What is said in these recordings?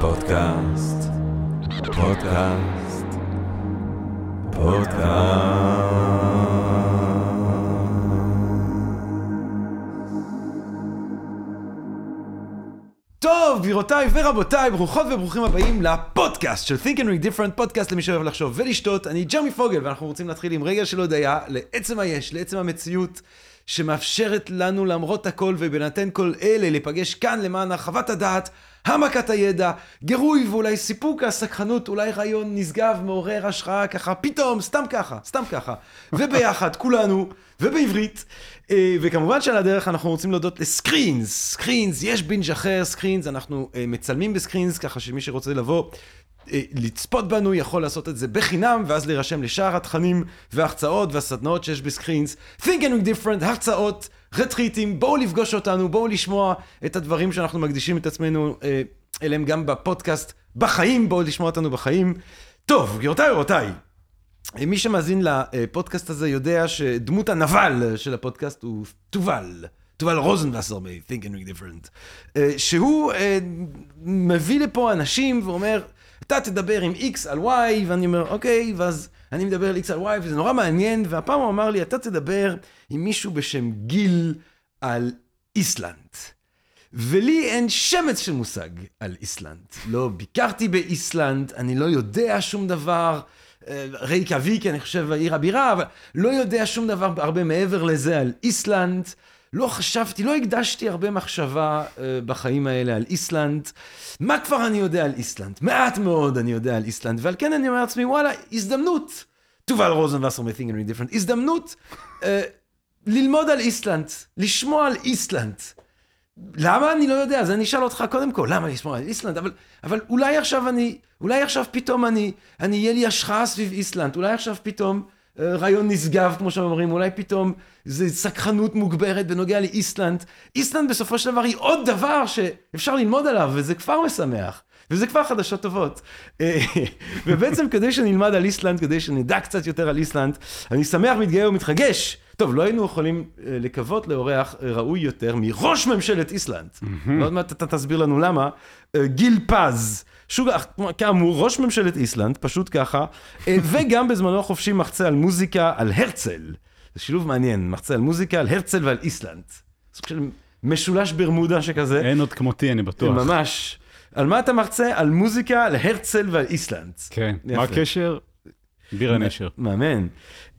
פודקאסט, פודקאסט, פודקאסט. טוב, גבירותיי ורבותיי, ברוכות וברוכים הבאים לפודקאסט של Think and Read Different, פודקאסט למי שאוהב לחשוב ולשתות. אני ג'רמי פוגל, ואנחנו רוצים להתחיל עם רגע של הודיה לעצם היש, לעצם המציאות. שמאפשרת לנו למרות הכל ובהינתן כל אלה להיפגש כאן למען הרחבת הדעת, העמקת הידע, גירוי ואולי סיפוק הסקרנות, אולי רעיון נשגב, מעורר השראה ככה, פתאום, סתם ככה, סתם ככה. וביחד, כולנו, ובעברית. אה, וכמובן שעל הדרך אנחנו רוצים להודות ל Screenz. Screenz, יש בינג' אחר, Screenz, אנחנו אה, מצלמים ב Screenz, ככה שמי שרוצה לבוא... אה, לצפות בנו יכול לעשות את זה בחינם, ואז להירשם לשאר התכנים וההרצאות והסדנאות שיש ב Screenz. Think and Drink Different, הרצאות, רטריטים, בואו לפגוש אותנו, בואו לשמוע את הדברים שאנחנו מקדישים את עצמנו אה, אליהם גם בפודקאסט בחיים, בואו לשמוע אותנו בחיים. טוב, גבירותיי ורבותיי, מי שמאזין לפודקאסט הזה יודע שדמות הנבל של הפודקאסט הוא תובל. תובל רוזנבסר מ-Think and Read Different, אה, שהוא מביא לפה אנשים ואומר, אתה תדבר עם X על Y, ואני אומר, אוקיי, ואז אני מדבר על X על Y, וזה נורא מעניין, והפעם הוא אמר לי, אתה תדבר עם מישהו בשם גיל על איסלנד. ולי אין שמץ של מושג על איסלנד. לא ביקרתי באיסלנד, אני לא יודע שום דבר. אה, רייקיאוויק, אני חושב, עיר הבירה, אבל לא יודע שום דבר הרבה מעבר לזה על איסלנד. לא חשבתי, לא הקדשתי הרבה מחשבה אה, בחיים האלה על איסלנד. מה כבר אני יודע על איסלנד? מעט מאוד אני יודע על איסלנד, ועל כן אני אומר לעצמי, וואלה, הזדמנות. תובל רוזנבסר מ-Think and Different, הזדמנות uh, ללמוד על איסלנד, לשמוע על איסלנד. למה אני לא יודע? אז אני אשאל אותך קודם כל, למה לשמוע על איסלנד? אבל, אבל אולי עכשיו אני, אולי עכשיו פתאום אני, אני, יהיה לי השחאה סביב איסלנד, אולי עכשיו פתאום... רעיון נשגב, כמו שאומרים, אולי פתאום זה סקחנות מוגברת בנוגע לאיסלנד. איסלנד בסופו של דבר היא עוד דבר שאפשר ללמוד עליו, וזה כבר משמח. וזה כבר חדשות טובות. ובעצם כדי שנלמד על איסלנד, כדי שנדע קצת יותר על איסלנד, אני שמח, מתגאה ומתרגש. טוב, לא היינו יכולים אה, לקוות לאורח ראוי יותר מראש ממשלת איסלנד. עוד מעט אתה תסביר לנו למה. אה, גיל פז. שוב, כאמור, ראש ממשלת איסלנד, פשוט ככה, אה, וגם בזמנו החופשי מחצה על מוזיקה על הרצל. זה שילוב מעניין, מחצה על מוזיקה על הרצל ועל איסלנד. סוג של משולש ברמודה שכזה. אין עוד כמותי, אני בטוח. ממש. על מה אתה מרצה? על מוזיקה, על הרצל ועל איסלנד. כן, יפה. מה הקשר? בירה נשר. מאמן.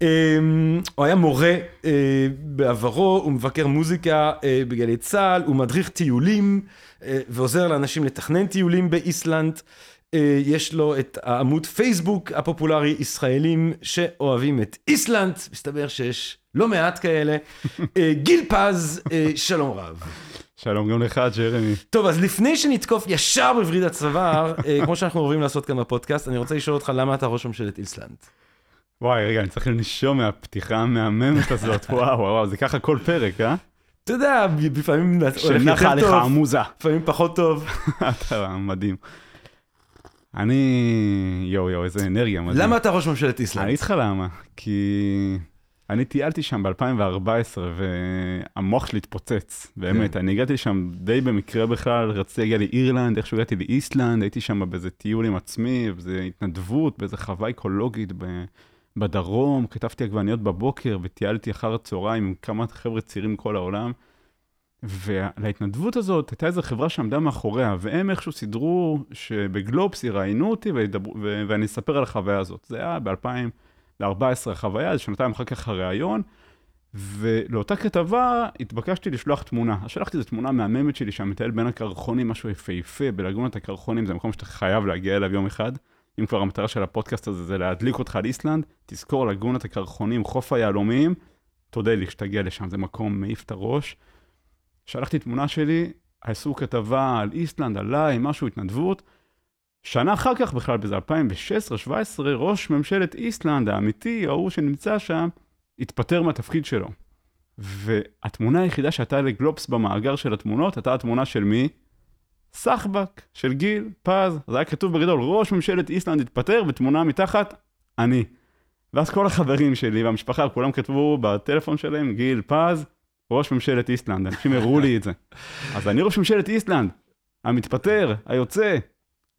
אמ, הוא היה מורה אה, בעברו, הוא מבקר מוזיקה אה, בגלי צה"ל, הוא מדריך טיולים ועוזר לאנשים לתכנן טיולים באיסלנד. יש לו את העמוד פייסבוק הפופולרי, ישראלים שאוהבים את איסלנד, מסתבר שיש לא מעט כאלה. גיל פז, שלום רב. שלום גם לך, ג'רמי. טוב, אז לפני שנתקוף ישר בווריד הצוואר, כמו שאנחנו אוהבים לעשות כאן בפודקאסט, אני רוצה לשאול אותך למה אתה ראש ממשלת איסלנד. וואי, רגע, אני צריך לנשום מהפתיחה המהממת הזאת, וואו, וואו, זה ככה כל פרק, אה? אתה יודע, לפעמים הולך יותר טוב. שנחה לך עמוזה. לפעמים פחות טוב. אתה מדהים. אני, יואו יואו, איזה אנרגיה מדהים. למה אתה ראש ממשלת איסלנד? אני איתך למה, כי אני טיילתי שם ב-2014, והמוח שלי התפוצץ, באמת. כן. אני הגעתי לשם די במקרה בכלל, רציתי להגיע לאירלנד, איכשהו הגעתי לאיסלנד, הייתי שם באיזה טיול עם עצמי, באיזה התנדבות, באיזה חווה אקולוגית בדרום, כתבתי עגבניות בבוקר, וטיילתי אחר הצהריים עם כמה חבר'ה צעירים מכל העולם. ולהתנדבות הזאת הייתה איזו חברה שעמדה מאחוריה, והם איכשהו סידרו שבגלובס יראיינו אותי וידבר, ו- ואני אספר על החוויה הזאת. זה היה ב-2000... ל-14 החוויה, אז שנתיים אחר כך הראיון, ולאותה כתבה התבקשתי לשלוח תמונה. אז שלחתי איזו תמונה מהממת שלי שם מטייל בין הקרחונים, משהו יפהפה, בלגונת הקרחונים, זה מקום שאתה חייב להגיע אליו יום אחד. אם כבר המטרה של הפודקאסט הזה זה להדליק אותך על איסלנד, תזכור לגונת הקרחונים, חוף היהלומים, תודה לי כשתגיע לשם, זה מקום מעיף את הראש. שלחתי תמונה שלי, עשו כתבה על איסלנד, עליי, משהו, התנדבות. שנה אחר כך בכלל, באיזה 2016-2017, ראש ממשלת איסלנד האמיתי, ההוא שנמצא שם, התפטר מהתפקיד שלו. והתמונה היחידה שהייתה לגלובס במאגר של התמונות, הייתה התמונה של מי? סחבק, של גיל פז. זה היה כתוב בגדול, ראש ממשלת איסלנד התפטר, ותמונה מתחת, אני. ואז כל החברים שלי והמשפחה, כולם כתבו בטלפון שלהם, גיל פז, ראש ממשלת איסלנד. אנשים הראו לי את זה. אז אני ראש ממשלת איסלנד. המתפטר, היוצא.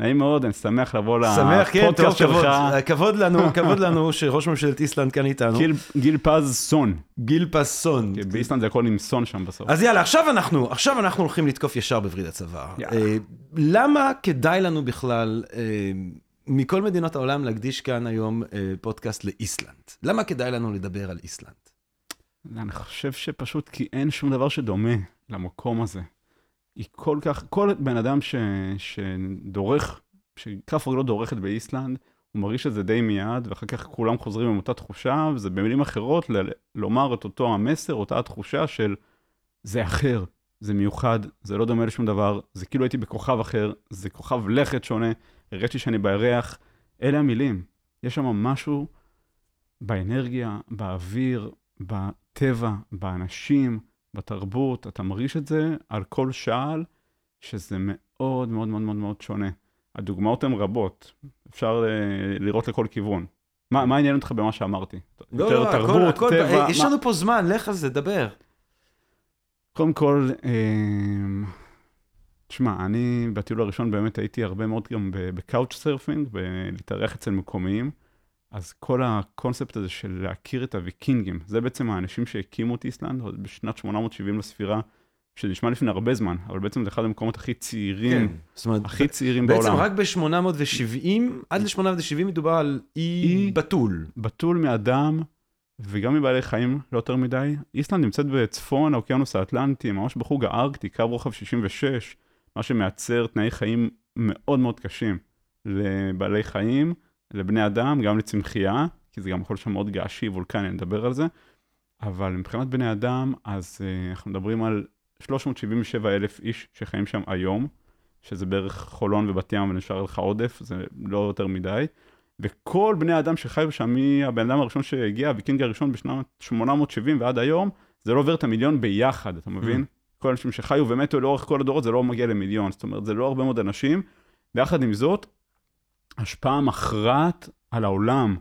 נעים מאוד, אני שמח לבוא שמח, כן, טוב, לפודקאסט כבוד, שלך. כבוד לנו, כבוד לנו שראש ממשלת איסלנד כאן איתנו. גיל, גיל פז סון. גיל פסון. כי באיסלנד זה הכל עם סון שם בסוף. אז יאללה, עכשיו אנחנו, עכשיו אנחנו הולכים לתקוף ישר בווריד הצבא. אה, למה כדאי לנו בכלל, אה, מכל מדינות העולם, להקדיש כאן היום אה, פודקאסט לאיסלנד? למה כדאי לנו לדבר על איסלנד? אני חושב שפשוט כי אין שום דבר שדומה למקום הזה. היא כל כך, כל בן אדם ש, שדורך, שכף רגלו דורכת באיסלנד, הוא מרגיש את זה די מיד, ואחר כך כולם חוזרים עם אותה תחושה, וזה במילים אחרות ל- לומר את אותו המסר, אותה התחושה של זה אחר, זה מיוחד, זה לא דומה לשום דבר, זה כאילו הייתי בכוכב אחר, זה כוכב לכת שונה, הרגשתי שאני בירח, אלה המילים. יש שם משהו באנרגיה, באוויר, בטבע, באנשים, בתרבות, אתה מרגיש את זה על כל שעל, שזה מאוד מאוד מאוד מאוד מאוד שונה. הדוגמאות הן רבות, אפשר אה, לראות לכל כיוון. מה, מה עניין אותך במה שאמרתי? יותר לא, הכל- תרבות, הכל- טבע, אה, יש מה- לנו פה זמן, לך על זה, דבר. קודם כל, אמ, תשמע, אני בטיול הראשון באמת הייתי הרבה מאוד גם ב Couchsurfing, להתארח אצל מקומיים, אז כל הקונספט הזה של להכיר את הוויקינגים, זה בעצם האנשים שהקימו את איסלנד עוד בשנת 870 לספירה, שזה נשמע לפני הרבה זמן, אבל בעצם זה אחד המקומות הכי צעירים, כן, זאת אומרת, הכי צעירים בעצם בעולם. רק ב-870, עד ל-870 מדובר על אי אי- בתול. בתול מאדם וגם מבעלי חיים לא יותר מדי. איסלנד נמצאת בצפון האוקיינוס האטלנטי, ממש בחוג הארקטי, קו רוחב 66, מה שמייצר תנאי חיים מאוד מאוד קשים לבעלי חיים, לבני אדם, גם לצמחייה, כי זה גם יכול להיות שם מאוד געשי, וולקני, נדבר על זה. אבל מבחינת בני אדם, אז uh, אנחנו מדברים על 377 אלף איש שחיים שם היום, שזה בערך חולון ובת ים ונשאר לך עודף, זה לא יותר מדי. וכל בני האדם שחיו שם, מהבן אדם הראשון שהגיע, הוויקינג הראשון בשנת 870 ועד היום, זה לא עובר את המיליון ביחד, אתה מבין? כל האנשים שחיו ומתו לאורך כל הדורות, זה לא מגיע למיליון, זאת אומרת, זה לא הרבה מאוד אנשים. ויחד עם זאת, השפעה מכרעת על העולם.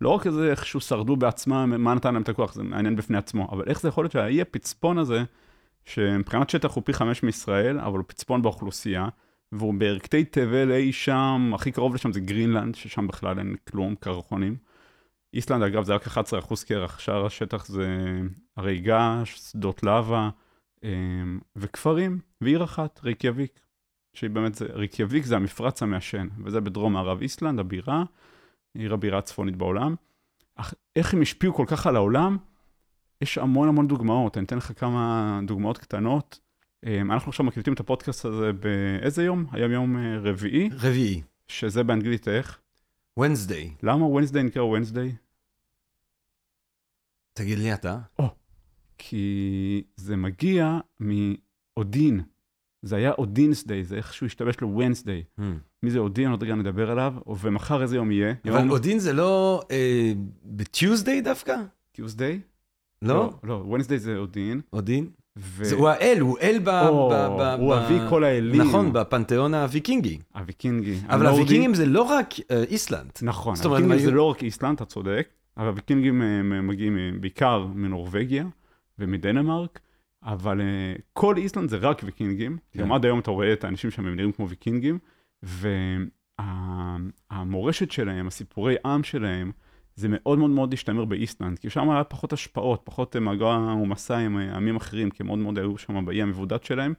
לא רק איזה איכשהו שרדו בעצמם, מה נתן להם את הכוח, זה מעניין בפני עצמו, אבל איך זה יכול להיות שהאי הפצפון הזה, שמבחינת שטח הוא פי חמש מישראל, אבל הוא פצפון באוכלוסייה, והוא בערכתי תבל אי שם, הכי קרוב לשם זה גרינלנד, ששם בכלל אין כלום, קרחונים. איסלנד, אגב, זה רק 11% קרח, שאר השטח זה הרי געש, שדות לבה, אמ, וכפרים, ועיר אחת, ריקיאביק, שהיא באמת, ריקיאביק זה המפרץ המעשן, וזה בדרום מערב איסלנד, הבירה, עיר הבירה הצפונית בעולם. אך איך הם השפיעו כל כך על העולם? יש המון המון דוגמאות, אני אתן לך כמה דוגמאות קטנות. אמ, אנחנו עכשיו מקליטים את הפודקאסט הזה באיזה יום? היום יום אה, רביעי, רביעי, שזה באנגלית איך? Wednesday. למה Wednesday נקרא Wednesday? תגיד לי אתה. כי זה מגיע מאודין. זה היה אודינס דיי, זה איכשהו השתבש ל-Wednesday. מי זה אודין? עוד רגע נדבר עליו, ומחר איזה יום יהיה? אבל יום אודין זה לא אה, ב-Tuesday דווקא? Tuesday? לא? לא, Wednesday זה אודין. אודין? ו... זה הוא האל, הוא אל ב... או, ב- ב- הוא ב- אבי כל האלים. נכון, בפנתיאון הוויקינגי. הוויקינגי. אבל הנורדי. הוויקינגים זה לא רק אה, איסלנד. נכון, הוויקינגים זה לא רק איסלנד, אתה צודק, אבל הוויקינגים אה, מגיעים אה, בעיקר מנורבגיה ומדנמרק, אבל אה, כל איסלנד זה רק ויקינגים, כן. גם עד היום אתה רואה את האנשים שם, הם נראים כמו ויקינגים, והמורשת שלהם, הסיפורי עם שלהם, זה מאוד מאוד מאוד השתמר באיסלנד, כי שם היה פחות השפעות, פחות אה, מגע ומסע עם אה, עמים אחרים, כי הם מאוד מאוד היו שם באי המבודד שלהם,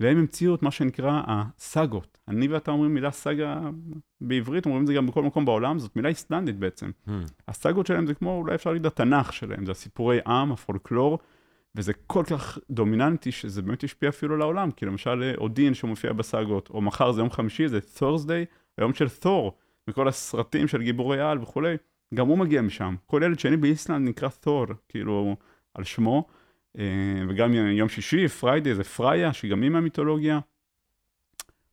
והם המציאו את מה שנקרא הסאגות. אני ואתה אומרים מילה סאגה בעברית, אומרים את זה גם בכל מקום בעולם, זאת מילה איסלנדית בעצם. הסאגות שלהם זה כמו, אולי אפשר להגיד, התנ"ך שלהם, זה הסיפורי עם, הפולקלור, וזה כל כך דומיננטי שזה באמת השפיע אפילו על העולם, כי למשל אה, אודין שמופיע בסאגות, או מחר זה יום חמישי, זה Thursday, היום של תור, וכל הסרטים של גיבורי על וכולי, גם הוא מגיע משם. כל ילד שני באיסלנד נקרא תור, כאילו, על שמו, אה, וגם יום שישי, פריידי, זה פריה, שהיא גם היא מהמיתולוגיה.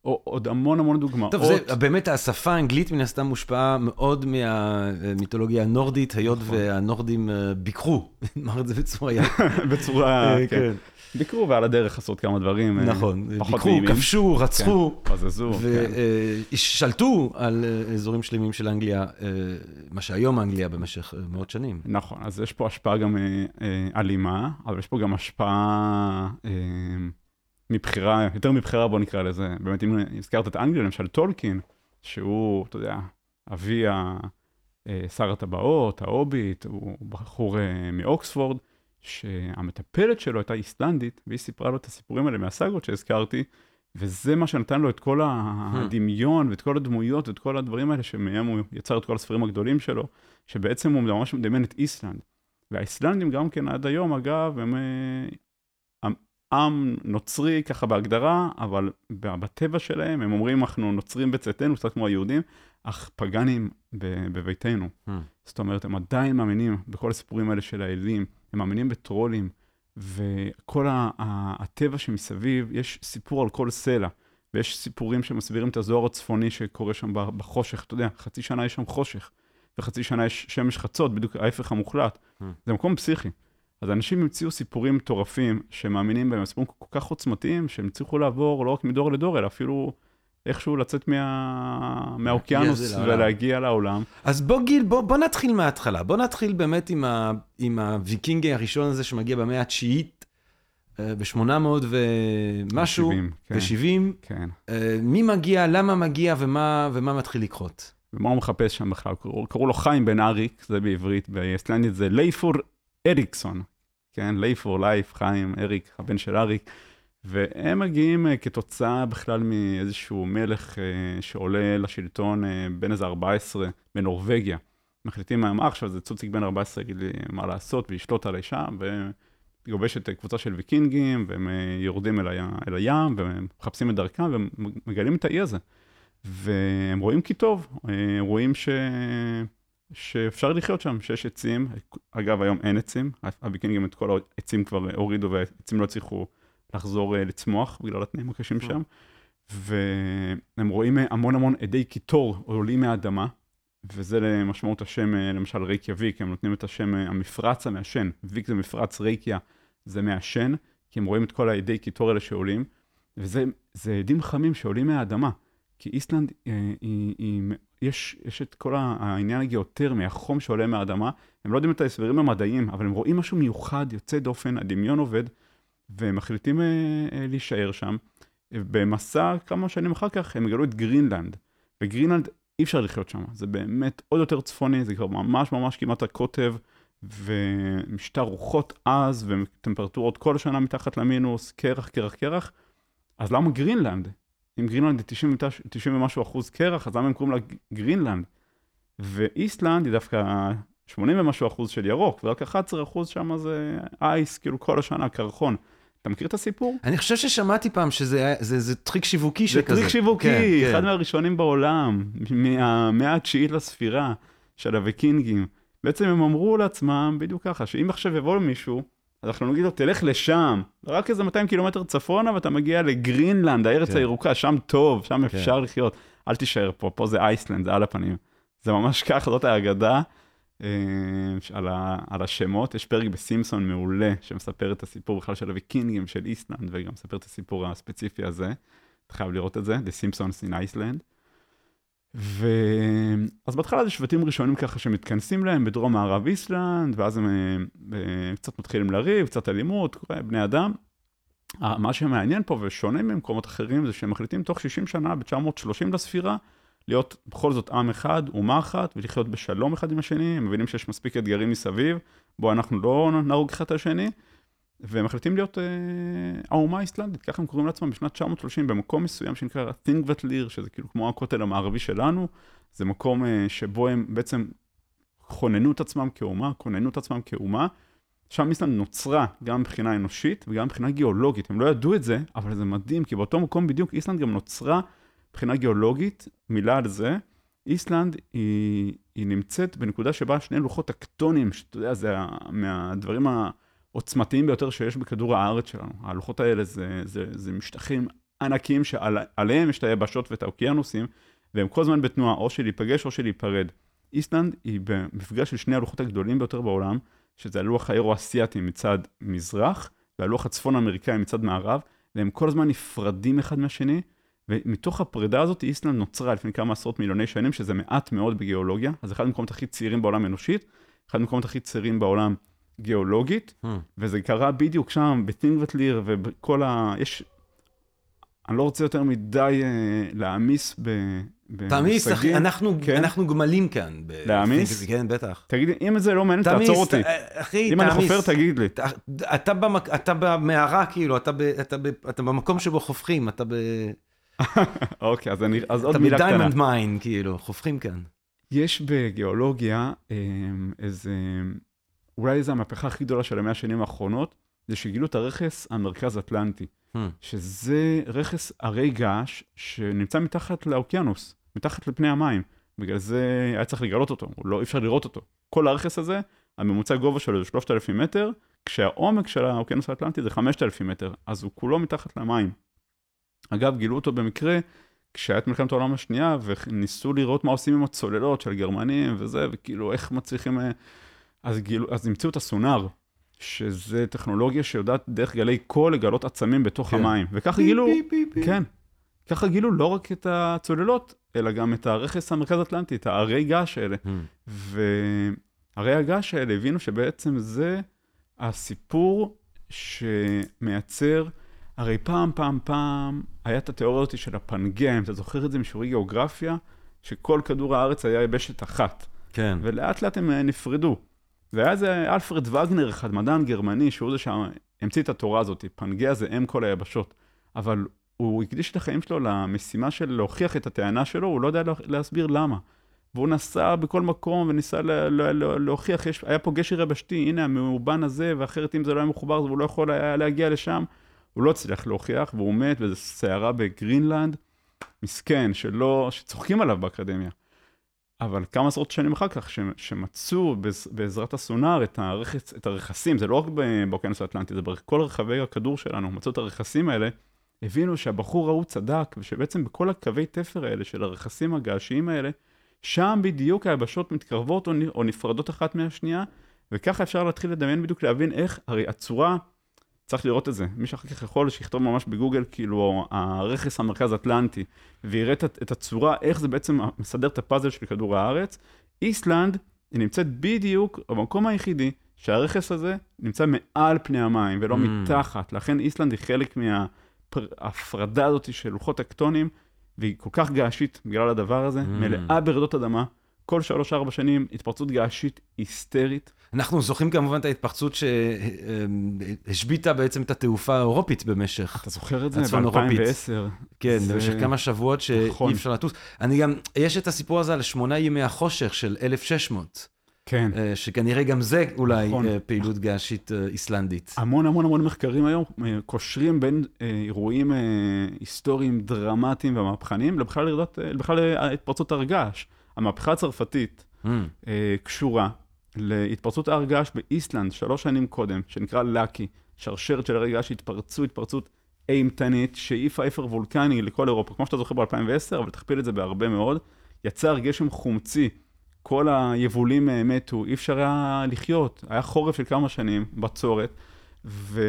עוד המון המון דוגמאות. טוב, זה באמת, השפה האנגלית מן הסתם מושפעה מאוד מהמיתולוגיה הנורדית, היות נכון. והנורדים אה, ביקרו, נאמר את זה בצורה. בצורה, אה, כן. ביקרו ועל הדרך עשות כמה דברים. אה, נכון, ביקרו. כבשו, רצחו, כן. ושלטו על אה, אזורים שלמים של אנגליה, מה שהיום אנגליה במשך מאות שנים. נכון, אז יש פה השפעה גם אלימה, אבל יש פה גם השפעה מבחירה, יותר מבחירה בוא נקרא לזה, באמת אם הזכרת את אנגליה, למשל טולקין, שהוא, אתה יודע, אבי. אה, שר הטבעות, ההוביט, הוא בחור אה, מאוקספורד, שהמטפלת שלו הייתה איסלנדית, והיא סיפרה לו את הסיפורים האלה מהסאגות שהזכרתי, וזה מה שנתן לו את כל הדמיון ואת כל הדמויות ואת כל הדברים האלה שמהם הוא יצר את כל הספרים הגדולים שלו, שבעצם הוא ממש מדמיין את איסלנד. והאיסלנדים גם כן עד היום, אגב, הם אה, עם נוצרי ככה בהגדרה, אבל בטבע שלהם הם אומרים אנחנו נוצרים בצאתנו, קצת כמו היהודים, אך פגאנים בביתנו. Hmm. זאת אומרת, הם עדיין מאמינים בכל הסיפורים האלה של האלים, הם מאמינים בטרולים, וכל הטבע שמסביב, יש סיפור על כל סלע, ויש סיפורים שמסבירים את הזוהר הצפוני שקורה שם בחושך, אתה יודע, חצי שנה יש שם חושך, וחצי שנה יש שמש חצות, בדיוק ההפך המוחלט. Hmm. זה מקום פסיכי. אז אנשים המציאו סיפורים מטורפים שמאמינים בהם, סיפורים כל כך עוצמתיים, שהם הצליחו לעבור לא רק מדור לדור, אלא אפילו איכשהו לצאת מה... מהאוקיינוס ולהגיע לעולם. אז בוא גיל, בוא, בוא נתחיל מההתחלה. בוא נתחיל באמת עם, ה... עם הוויקינגי הראשון הזה שמגיע במאה התשיעית, אה, ב-800 ומשהו, ב-70. כן. כן. אה, מי מגיע, למה מגיע ומה, ומה מתחיל לקרות. ומה הוא מחפש שם בכלל? קראו, קראו לו חיים בן אריק, זה בעברית, באיסלנדית זה לייפור אריקסון. כן, לייפור, לייף, חיים, אריק, הבן של אריק. והם מגיעים אה, כתוצאה בכלל מאיזשהו מלך אה, שעולה לשלטון אה, בין איזה 14 בנורבגיה. מחליטים מה עכשיו זה צוציק בן 14 יגיד לי מה לעשות וישלוט על האישה, וגובשת קבוצה של ויקינגים, והם יורדים אל, היה, אל הים, ומחפשים את דרכם, ומגלים את האי הזה. והם רואים כי טוב, רואים ש... שאפשר לחיות שם, שיש עצים. אגב, היום אין עצים, הוויקינגים את כל העצים כבר הורידו, והעצים לא הצליחו לחזור uh, לצמוח בגלל התנאים הקשים mm. שם. והם רואים אה, המון המון עדי קיטור עולים מהאדמה, וזה למשמעות השם, אה, למשל רייקיה ויק, הם נותנים את השם המפרץ המעשן. ויק זה מפרץ, רייקיה זה מעשן, כי הם רואים את כל האדי קיטור האלה שעולים, וזה אדים חמים שעולים מהאדמה. כי איסלנד, היא, היא, היא, יש, יש את כל העניין הגיאותרמי, החום שעולה מהאדמה, הם לא יודעים את ההסברים המדעיים, אבל הם רואים משהו מיוחד, יוצא דופן, הדמיון עובד, והם מחליטים אה, אה, להישאר שם. במסע כמה שנים אחר כך הם יגלו את גרינלנד. בגרינלנד אי אפשר לחיות שם, זה באמת עוד יותר צפוני, זה כבר ממש ממש כמעט הקוטב, ומשטר רוחות עז, וטמפרטורות כל השנה מתחת למינוס, קרח, קרח, קרח. אז למה גרינלנד? אם גרינלנד היא 90, 90 ומשהו אחוז קרח, אז למה הם קוראים לה גרינלנד? ואיסלנד היא דווקא 80 ומשהו אחוז של ירוק, ורק 11 אחוז שם זה ice, כאילו כל השנה, קרחון. אתה מכיר את הסיפור? אני חושב ששמעתי פעם שזה זה, זה טריק שיווקי שכזה. זה טריק שיווקי, כן, כן. אחד כן. מהראשונים בעולם, מהמאה התשיעית לספירה של הוויקינגים. בעצם הם אמרו לעצמם בדיוק ככה, שאם עכשיו יבוא למישהו, אז אנחנו נגיד לו, תלך לשם, רק איזה 200 קילומטר צפונה ואתה מגיע לגרינלנד, הארץ כן. הירוקה, שם טוב, שם כן. אפשר לחיות. אל תישאר פה, פה זה אייסלנד, זה על הפנים. זה ממש ככה, זאת האגדה. אה, על, ה, על השמות. יש פרק בסימפסון מעולה שמספר את הסיפור בכלל של הוויקינגים של איסלנד, וגם מספר את הסיפור הספציפי הזה. אתה חייב לראות את זה, The Simpsons in Iceland. ו... אז בהתחלה זה שבטים ראשונים ככה שמתכנסים להם בדרום מערב איסלנד, ואז הם אה, קצת מתחילים לריב, קצת אלימות, בני אדם. מה שמעניין פה ושונה ממקומות אחרים זה שהם מחליטים תוך 60 שנה, ב-930 לספירה, להיות בכל זאת עם אחד, אומה אחת, ולחיות בשלום אחד עם השני, הם מבינים שיש מספיק אתגרים מסביב, בו אנחנו לא נהרוג אחד את השני, והם מחליטים להיות אה, האומה האיסלנדית, ככה הם קוראים לעצמם בשנת 930 במקום מסוים שנקרא תינגבטליר, שזה כאילו כמו הכותל המערבי שלנו, זה מקום אה, שבו הם בעצם כוננו את עצמם כאומה, כוננו את עצמם כאומה. שם איסלנד נוצרה גם מבחינה אנושית וגם מבחינה גיאולוגית, הם לא ידעו את זה, אבל זה מדהים, כי באותו מקום בדיוק איסלנד גם נוצרה מבחינה גיאולוגית, מילה על זה, איסלנד היא, היא נמצאת בנקודה שבה שני לוחות טקטונים, שאתה יודע, זה מהדברים העוצמתיים ביותר שיש בכדור הארץ שלנו. הלוחות האלה זה, זה, זה משטחים ענקיים שעליהם יש את היבשות ואת האוקיינוסים, והם כל הזמן בתנועה, או של להיפגש או של להיפרד. איסלנד היא במפגש של שני הלוחות הגדולים ביותר בעולם, שזה הלוח האירו-אסיאטי מצד מזרח, והלוח הצפון האמריקאי מצד מערב, והם כל הזמן נפרדים אחד מהשני, ומתוך הפרידה הזאת איסלנד נוצרה לפני כמה עשרות מיליוני שנים, שזה מעט מאוד בגיאולוגיה, אז אחד המקומות הכי צעירים בעולם אנושית, אחד המקומות הכי צעירים בעולם גיאולוגית, hmm. וזה קרה בדיוק שם, בטינגווטליר, ובכל ה... יש אני לא רוצה יותר מדי אה, להעמיס ב... תעמיס, אחי, במושגים. אנחנו, כן. אנחנו גמלים כאן. ב- להעמיס? כן, בטח. תגיד לי, אם זה לא מעניין, תעמיס, תעצור אותי. ת- אחי, אם אני תעמיס. חופר, תגיד לי. אתה- אתה במק- אתה במערה, כאילו, אתה ב- אתה ב- אתה במקום שבו חופכים, אתה ב... אוקיי, אז אני- אז עוד אתה מילה קטנה. בדיימונד מיין, כאילו, חופכים כאן. יש בגיאולוגיה איזה, אולי איזו המהפכה הכי גדולה של המאה השנים האחרונות, זה שגילו את הרכס המרכז אטלנטי, Hmm. שזה רכס הרי געש שנמצא מתחת לאוקיינוס, מתחת לפני המים. בגלל זה היה צריך לגלות אותו, לא, אי אפשר לראות אותו. כל הרכס הזה, הממוצע גובה שלו זה 3,000 מטר, כשהעומק של האוקיינוס האטלנטי זה 5,000 מטר, אז הוא כולו מתחת למים. אגב, גילו אותו במקרה כשהיה את מלחמת העולם השנייה, וניסו לראות מה עושים עם הצוללות של הגרמנים וזה, וכאילו איך מצליחים... אז, גילו, אז המציאו את הסונאר, שזה טכנולוגיה שיודעת דרך גלי קול לגלות עצמים בתוך כן. המים. וככה גילו, פיפ, פיפ, פיפ. כן, ככה גילו לא רק את הצוללות, אלא גם את הרכס המרכז האטלנטי, את ההרי געש האלה. Hmm. והרי הגעש האלה הבינו שבעצם זה הסיפור שמייצר, הרי פעם, פעם, פעם, היה את התיאוריה הזאת של הפנגה, אם אתה זוכר את זה משיעורי גיאוגרפיה, שכל כדור הארץ היה יבשת אחת, כן. ולאט לאט הם אה, נפרדו. והיה איזה אלפרד וגנר אחד, מדען גרמני, שהוא זה שהמציא את התורה הזאת, פנגea זה אם כל היבשות. אבל הוא הקדיש את החיים שלו למשימה של להוכיח את הטענה שלו, הוא לא יודע לה- להסביר למה. והוא נסע בכל מקום וניסה לה, לה, לה, להוכיח, יש, היה פה גשר יבשתי, הנה המאובן הזה, ואחרת אם זה לא היה מחובר, אז הוא לא יכול היה להגיע לשם. הוא לא הצליח להוכיח, והוא מת באיזו סערה בגרינלנד, מסכן, שלא, שצוחקים עליו באקדמיה. אבל כמה עשרות שנים אחר כך, שמצאו בעז- בעזרת הסונאר את, הרכס, את הרכסים, זה לא רק באוקיינוס האטלנטי, זה בכל רחבי הכדור שלנו, מצאו את הרכסים האלה, הבינו שהבחור ההוא צדק, ושבעצם בכל הקווי תפר האלה של הרכסים הגעשיים האלה, שם בדיוק היבשות מתקרבות או נפרדות אחת מהשנייה, וככה אפשר להתחיל לדמיין בדיוק, להבין איך, הרי הצורה, צריך לראות את זה, מי שאחר כך יכול שיכתוב ממש בגוגל, כאילו, הרכס המרכז האטלנטי, ויראה את, את הצורה, איך זה בעצם מסדר את הפאזל של כדור הארץ. איסלנד, היא נמצאת בדיוק במקום היחידי שהרכס הזה נמצא מעל פני המים ולא Mm. מתחת. לכן איסלנד היא חלק מההפרדה הזאת של לוחות טקטונים, והיא כל כך געשית בגלל הדבר הזה, Mm. מלאה ברעידות אדמה. כל שלוש-ארבע שנים התפרצות געשית היסטרית. אנחנו זוכרים כמובן את ההתפרצות שהשביתה בעצם את התעופה האירופית במשך, אתה זוכר את זה? הצפון אירופית. ב-2010. כן, זה- במשך כמה שבועות שאי נכון. אפשר לטוס. אני גם, יש את הסיפור הזה על שמונה ימי החושך של 1600, כן. אה, שכנראה גם זה אולי נכון. אה, פעילות געשית אה, איסלנדית. המון המון המון מחקרים היום קושרים בין אירועים היסטוריים דרמטיים ומהפכניים לבכלל התפרצות הר געש. המהפכה הצרפתית Mm. אה, קשורה להתפרצות הר געש באיסלנד שלוש שנים קודם, שנקרא לאקי, שרשרת של הרי געש שהתפרצו התפרצות אימתנית, שהעיפה אפר וולקני לכל אירופה, כמו שאתה זוכר ב-2010, אבל תכפיל את זה בהרבה מאוד. יצר גשם חומצי, כל היבולים אה, מתו, אי אפשר היה לחיות, היה חורף של כמה שנים, בצורת, ואם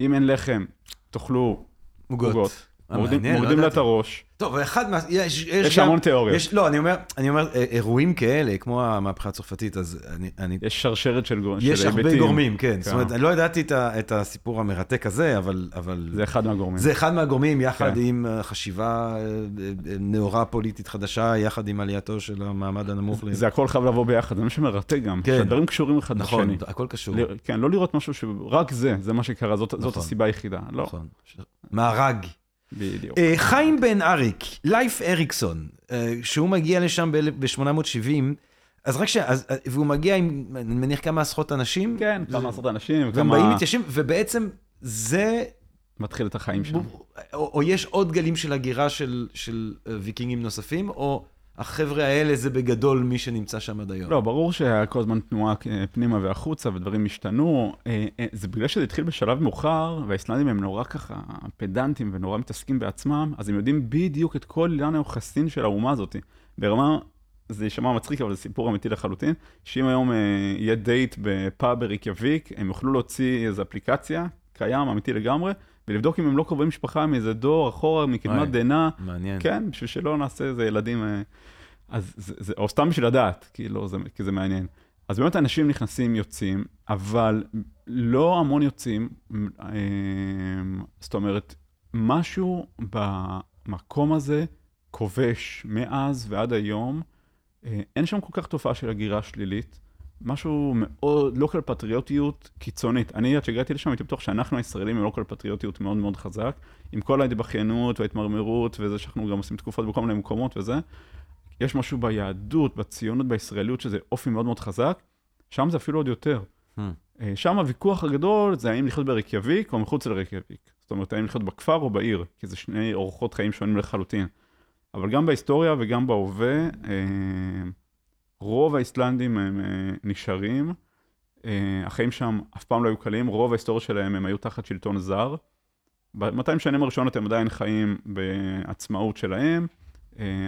אין לחם, תאכלו עוגות. מורדים, לא לה את. הראש. טוב, אחד מה... יש, יש, יש גם... המון תיאוריות. יש, לא, אני אומר, אני אומר, אה, אירועים כאלה, כמו המהפכה הצרפתית, אז אני... אני יש שרשרת של גורמים. יש הרבה גורמים, כן. זאת כן. אומרת, אני לא ידעתי את, ה, את הסיפור המרתק הזה, אבל... אבל... זה אחד מהגורמים. זה אחד מהגורמים, יחד כן. עם אה, חשיבה אה, נאורה פוליטית חדשה, יחד עם עלייתו של המעמד הנמוך. ל- זה הכל חייב לבוא ביחד, זה מה שמרתק גם. כן. שהדברים קשורים אחד נכון, לשני. הכל קשור. ל- כן, לא לראות משהו שרק זה, זה מה שקרה, זאת, זאת נכון. הסיבה היחידה. לא, נכון. ש- מארג. בדיוק. אה, חיים בן אריק, לייף אריקסון, אה, שהוא מגיע לשם ב-870, אז רק ש... אז- אה, והוא מגיע עם, אני מניח, כמה עשרות אנשים. כן, כמה עשרות אנשים, והם כמה באים מתיישבים, ובעצם זה, מתחיל את החיים שם. או, או יש עוד גלים של הגירה של, של ויקינגים נוספים, או החבר'ה האלה זה בגדול מי שנמצא שם עד היום. לא, ברור שהיה כל הזמן תנועה אה, פנימה והחוצה, ודברים השתנו. אה, אה, זה בגלל שזה התחיל בשלב מאוחר, והאיסלנדים הם נורא ככה פדנטים ונורא מתעסקים בעצמם, אז הם יודעים בדיוק את כל עניין היוחסין של האומה הזאת. ברמה, זה יישמע מצחיק, אבל זה סיפור אמיתי לחלוטין, שאם היום יהיה דייט בפאב ברייקיאוויק, הם יוכלו להוציא איזו אפליקציה, קיים, אמיתי לגמרי, ולבדוק אם הם לא קרובי משפחה מאיזה דור אחורה. מקדמת דנא, מעניין. כן, בשביל שלא נעשה איזה ילדים, אה, אז זה, זה, או סתם בשביל לדעת, כאילו, זה, כי זה מעניין. אז באמת אנשים נכנסים, יוצאים, אבל לא המון יוצאים, אה, זאת אומרת, משהו במקום הזה כובש מאז ועד היום. אה, אין שם כל כך תופעה של הגירה שלילית. משהו מאוד, לא כל פטריוטיות קיצונית. אני, עד שהגעתי לשם, הייתי בטוח שאנחנו הישראלים הם לא כל פטריוטיות מאוד מאוד חזק. עם כל ההתבכיינות וההתמרמרות וזה שאנחנו גם עושים תקופות בכל מיני מקומות וזה. יש משהו ביהדות, בציונות, בישראליות, שזה אופי מאוד מאוד חזק. שם זה אפילו עוד יותר. Hmm. אה, שם הוויכוח הגדול זה האם לחיות ברקיאביק או מחוץ לרקיאביק. זאת אומרת, האם לחיות בכפר או בעיר, כי זה שני אורחות חיים שונים לחלוטין. אבל גם בהיסטוריה וגם בהווה, אה, רוב האיסלנדים הם אה, נשארים. החיים שם אף פעם לא היו קלים, רוב ההיסטוריה שלהם הם היו תחת שלטון זר. ב-200 שנים הראשונות הם עדיין חיים בעצמאות שלהם,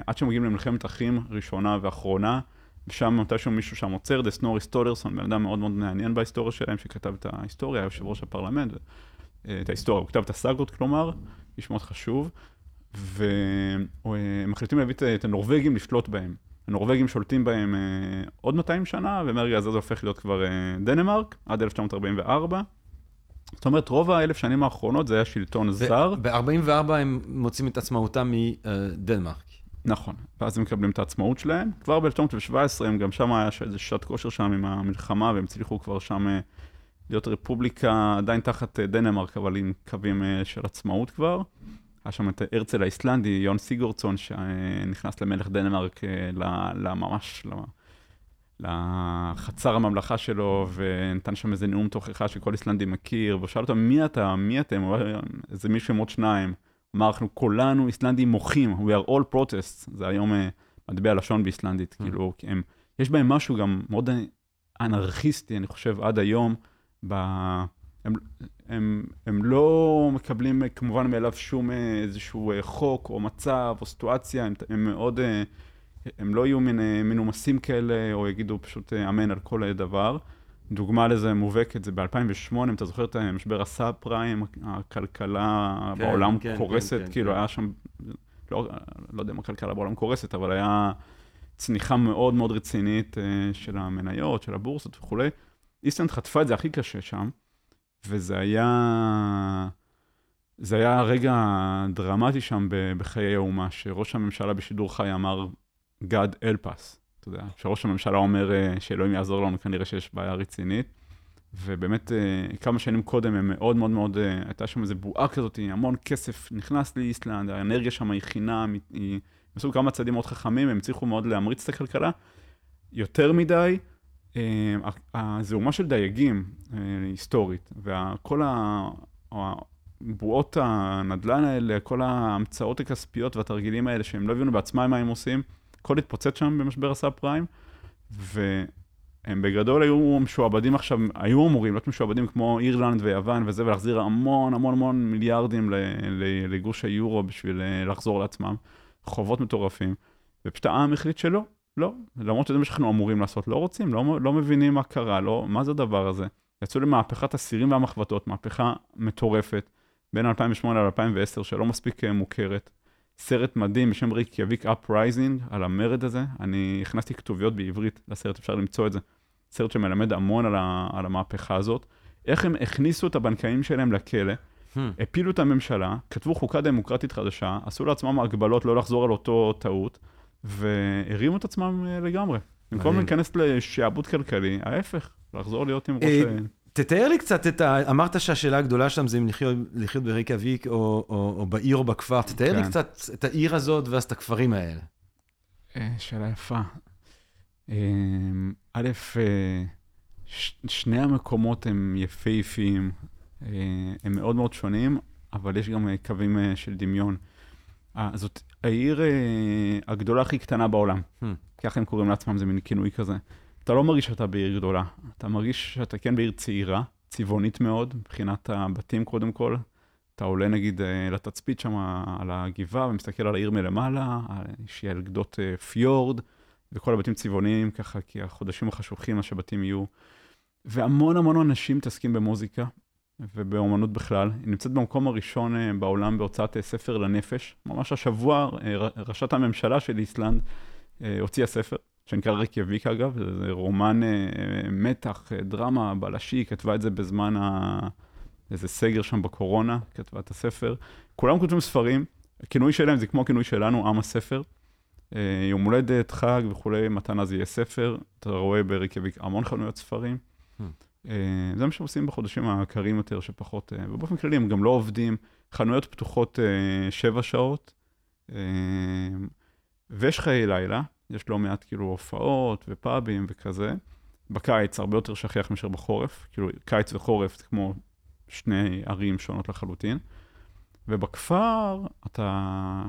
עד שהם מגיעים למלחמת אחים ראשונה ואחרונה. ושם מתישהו מישהו שם עוצר, סנורי סטורלוסון, בן אדם מאוד מאוד מעניין בהיסטוריה שלהם, שכתב את ההיסטוריה, יושב ראש הפרלמנט, אה, את ההיסטוריה, הוא כתב את הסאגות, כלומר, איש מאוד חשוב, והם מחליטים להביא את הנורבגים לשלוט בהם. הנורבגים שולטים בהם אה, עוד 200 שנה, ומרגע הזה זה הופך להיות כבר אה, דנמרק, עד 1944. זאת אומרת, רוב האלף שנים האחרונות זה היה שלטון זר. ב-44 הם מוצאים את עצמאותם מדנמרק. נכון, ואז הם מקבלים את העצמאות שלהם. כבר ב-1917 הם גם שם היה איזה שעת כושר שם עם המלחמה, והם הצליחו כבר שם אה, להיות רפובליקה עדיין תחת דנמרק, אבל עם קווים של עצמאות כבר. היה שם את הרצל האיסלנדי, יון סיגורצון, שנכנס למלך דנמרק לממש, לחצר הממלכה שלו, ונתן שם איזה נאום תוכחה שכל איסלנדי מכיר, ושאל אותם, מי אתה, מי אתם? איזה מישהו עם עוד שניים. אמר, אנחנו כולנו איסלנדים מוחים, we are all protests, זה היום אה, מטבע לשון באיסלנדית, mm. כאילו, הם, יש בהם משהו גם מאוד אנרכיסטי, אני חושב, עד היום, ב... הם, הם, הם לא מקבלים אה, כמובן מאליו שום אה, איזשהו חוק או מצב או סיטואציה, הם, הם מאוד, הם לא יהיו מנומסים כאלה, או יגידו פשוט אמן על כל דבר. דוגמה לזה מובהקת זה ב-2008, אם אתה זוכר את משבר הסאב פריים, הכלכלה כן, בעולם כן, קורסת, כן, כאילו כן. היה שם, לא, לא יודע אם הכלכלה בעולם קורסת, אבל היה צניחה מאוד מאוד רצינית של המניות, של הבורסות וכולי. איסלנד חטפה את זה הכי קשה שם, וזה היה... זה היה רגע דרמטי שם בחיי האומה, שראש הממשלה בשידור חי אמר, God help us. אתה יודע, שראש הממשלה אומר uh, שאלוהים יעזור לנו, כנראה שיש בעיה רצינית. ובאמת, uh, כמה שנים קודם הם מאוד מאוד מאוד, uh, הייתה שם איזו בועה כזאת, המון כסף נכנס לאיסלנד, האנרגיה שם היא חינם, היא... עשו כמה צעדים מאוד חכמים, הם הצליחו מאוד להמריץ את הכלכלה. יותר מדי, uh, הזוהמה של דייגים uh, היסטורית, וכל בועות הנדל"ן האלה, כל ההמצאות הכספיות והתרגילים האלה שהם לא הבינו בעצמם מה הם עושים, הכל התפוצץ שם במשבר הסאב פריים, והם בגדול היו משועבדים עכשיו, היו אמורים להיות משועבדים כמו אירלנד ויוון וזה, ולהחזיר המון המון המון מיליארדים לגוש היורו בשביל אה, לחזור לעצמם, חובות מטורפים, ופשוט העם החליט שלא, לא, למרות שזה מה שאנחנו אמורים לעשות, לא רוצים, לא, לא מבינים מה קרה, לא, מה זה הדבר הזה. יצאו למהפכת הסירים והמחבטות, מהפכה מטורפת, בין 2008 ל-2010, שלא מספיק אה, מוכרת. סרט מדהים בשם Reykjavik Uprising, על המרד הזה. אני הכנסתי כתוביות בעברית לסרט, אפשר למצוא את זה. סרט שמלמד המון על, ה, על המהפכה הזאת. איך הם הכניסו את הבנקאים שלהם לכלא, hmm. הפילו את הממשלה, כתבו חוקה דמוקרטית חדשה, עשו לעצמם הגבלות לא לחזור על אותו טעות, והרימו את עצמם אה, לגמרי. במקום להיכנס לשעבוד כלכלי, ההפך, לחזור להיות עם ראש... אה, תתאר לי קצת את ה... אמרת שהשאלה הגדולה שם זה אם לחיות, לחיות ברייקיאוויק או, או, או בעיר או בכפר. תתאר כן. לי קצת את העיר הזאת ואז את הכפרים האלה. אה, שאלה יפה. אה, א', אה, שני המקומות הם יפהפיים, הם מאוד מאוד שונים, אבל יש גם קווים של דמיון. זאת העיר הגדולה הכי קטנה בעולם, hmm. ככה הם קוראים לעצמם, זה מין כינוי כזה. אתה לא מרגיש שאתה בעיר גדולה, אתה מרגיש שאתה כן בעיר צעירה, צבעונית מאוד, מבחינת הבתים קודם כל. אתה עולה נגיד אה, לתצפית שם על הגבעה ומסתכל על העיר מלמעלה, שהיא על גדות אה, פיורד, וכל הבתים צבעוניים ככה, כי החודשים החשוכים, מה שבתים יהיו. והמון המון אנשים מתעסקים במוזיקה ובאומנות בכלל. היא נמצאת במקום הראשון אה, בעולם בהוצאת ספר לנפש. ממש השבוע ראשת הממשלה של איסלנד הוציאה ספר. שנקרא רקיאביק אגב, זה רומן אה, מתח, אה, דרמה, בלשי, כתבה את זה בזמן איזה סגר שם בקורונה, כתבה את הספר. כולם כותבים ספרים, הכינוי שלהם זה כמו הכינוי שלנו, עם הספר. אה, יום הולדת, חג וכולי, מתנה זה יהיה ספר. אתה רואה בריקביק המון חנויות ספרים. Hmm. אה, זה מה שעושים בחודשים הקרים יותר, שפחות, אה, ובאופן כללי הם גם לא עובדים. חנויות פתוחות אה, שבע שעות, ויש חיי לילה, יש לא מעט כאילו הופעות ופאבים וכזה. בקיץ הרבה יותר שכיח מאשר בחורף, כאילו קיץ וחורף זה כמו שני ערים שונות לחלוטין. ובכפר אתה,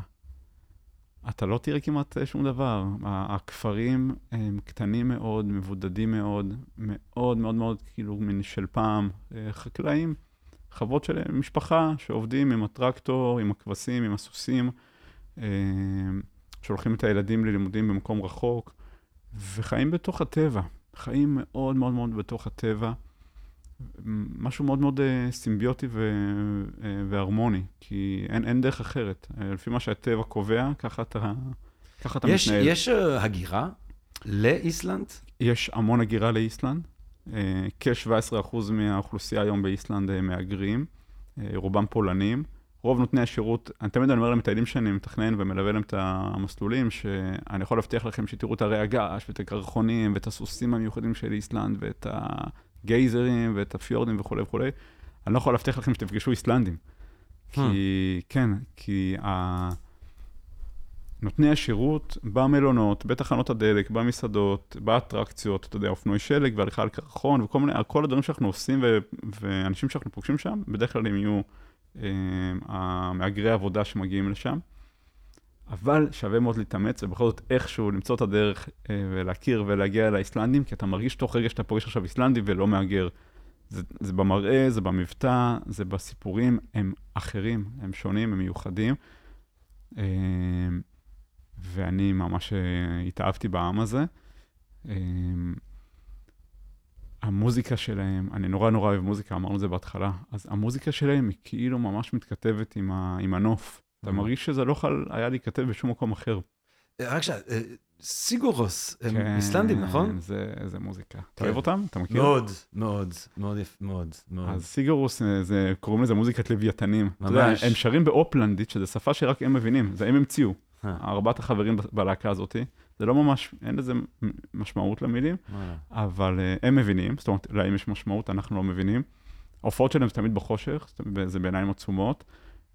אתה לא תראה כמעט שום דבר. הכפרים הם קטנים מאוד, מבודדים מאוד, מאוד מאוד מאוד כאילו מין של פעם, אה, חקלאים, חוות של משפחה שעובדים עם הטרקטור, עם הכבשים, עם הסוסים, אה, שולחים את הילדים ללימודים במקום רחוק, וחיים בתוך הטבע, חיים מאוד מאוד מאוד בתוך הטבע. משהו מאוד מאוד אה, סימביוטי ו- אה, והרמוני, כי אין, אין דרך אחרת. אה, לפי מה שהטבע קובע, ככה אתה, ככה אתה יש, מתנהל. יש הגירה לאיסלנד? יש המון הגירה לאיסלנד. אה, כ-17% מהאוכלוסייה היום באיסלנד אה, מהגרים, רובם פולנים. רוב נותני השירות, אני תמיד אומר הילדים שאני מתכנן ומלווה להם את המסלולים, שאני יכול להבטיח לכם שתראו את הרי הגעש ואת הקרחונים ואת הסוסים המיוחדים של איסלנד ואת הגייזרים ואת הפיורדים וכולי וכולי. אני לא יכול להבטיח לכם שתפגשו איסלנדים. כי, כן, כי ה... נותני השירות במלונות, בתחנות הדלק, במסעדות, באטרקציות, אתה יודע, אופנועי שלג והליכה על קרחון וכל מיני, כל הדברים שאנחנו עושים ו- ואנשים שאנחנו פוגשים שם, בדרך כלל הם יהיו אה, המהגרי עבודה שמגיעים לשם. אבל שווה מאוד להתאמץ ובכל זאת איכשהו למצוא את הדרך אה, ולהכיר ולהגיע לאיסלנדים, כי אתה מרגיש תוך רגע שאתה פוגש עכשיו איסלנדי ולא מהגר. זה, זה במראה, זה במבטא, זה בסיפורים, הם אחרים, הם שונים, הם מיוחדים. אה, ואני ממש אה, התאהבתי בעם הזה. אה, המוזיקה שלהם, אני נורא נורא אוהב מוזיקה, אמרנו את זה בהתחלה, אז המוזיקה שלהם היא כאילו ממש מתכתבת עם, ה, עם הנוף. אתה. מרגיש שזה לא יכול היה להיכתב בשום מקום אחר. אה, רק שנייה, אה, סיגורוס, הם כן, איסלנדים, נכון? זה, זה מוזיקה. אתה כן. אוהב אותם? אתה מכיר? מאוד, מאוד, מאוד יפה, מאוד. אז סיגרוס, אה, זה, קוראים לזה מוזיקת לוויתנים. יודע, ממש. הם שרים באופלנדית, שזו שפה שרק הם מבינים, זה הם המציאו. ארבעת החברים בלהקה הזאת, זה לא ממש, אין לזה משמעות למילים. אבל הם מבינים, זאת אומרת, להם יש משמעות, אנחנו לא מבינים. ההופעות שלהם זה תמיד בחושך, זה בעיניים עצומות,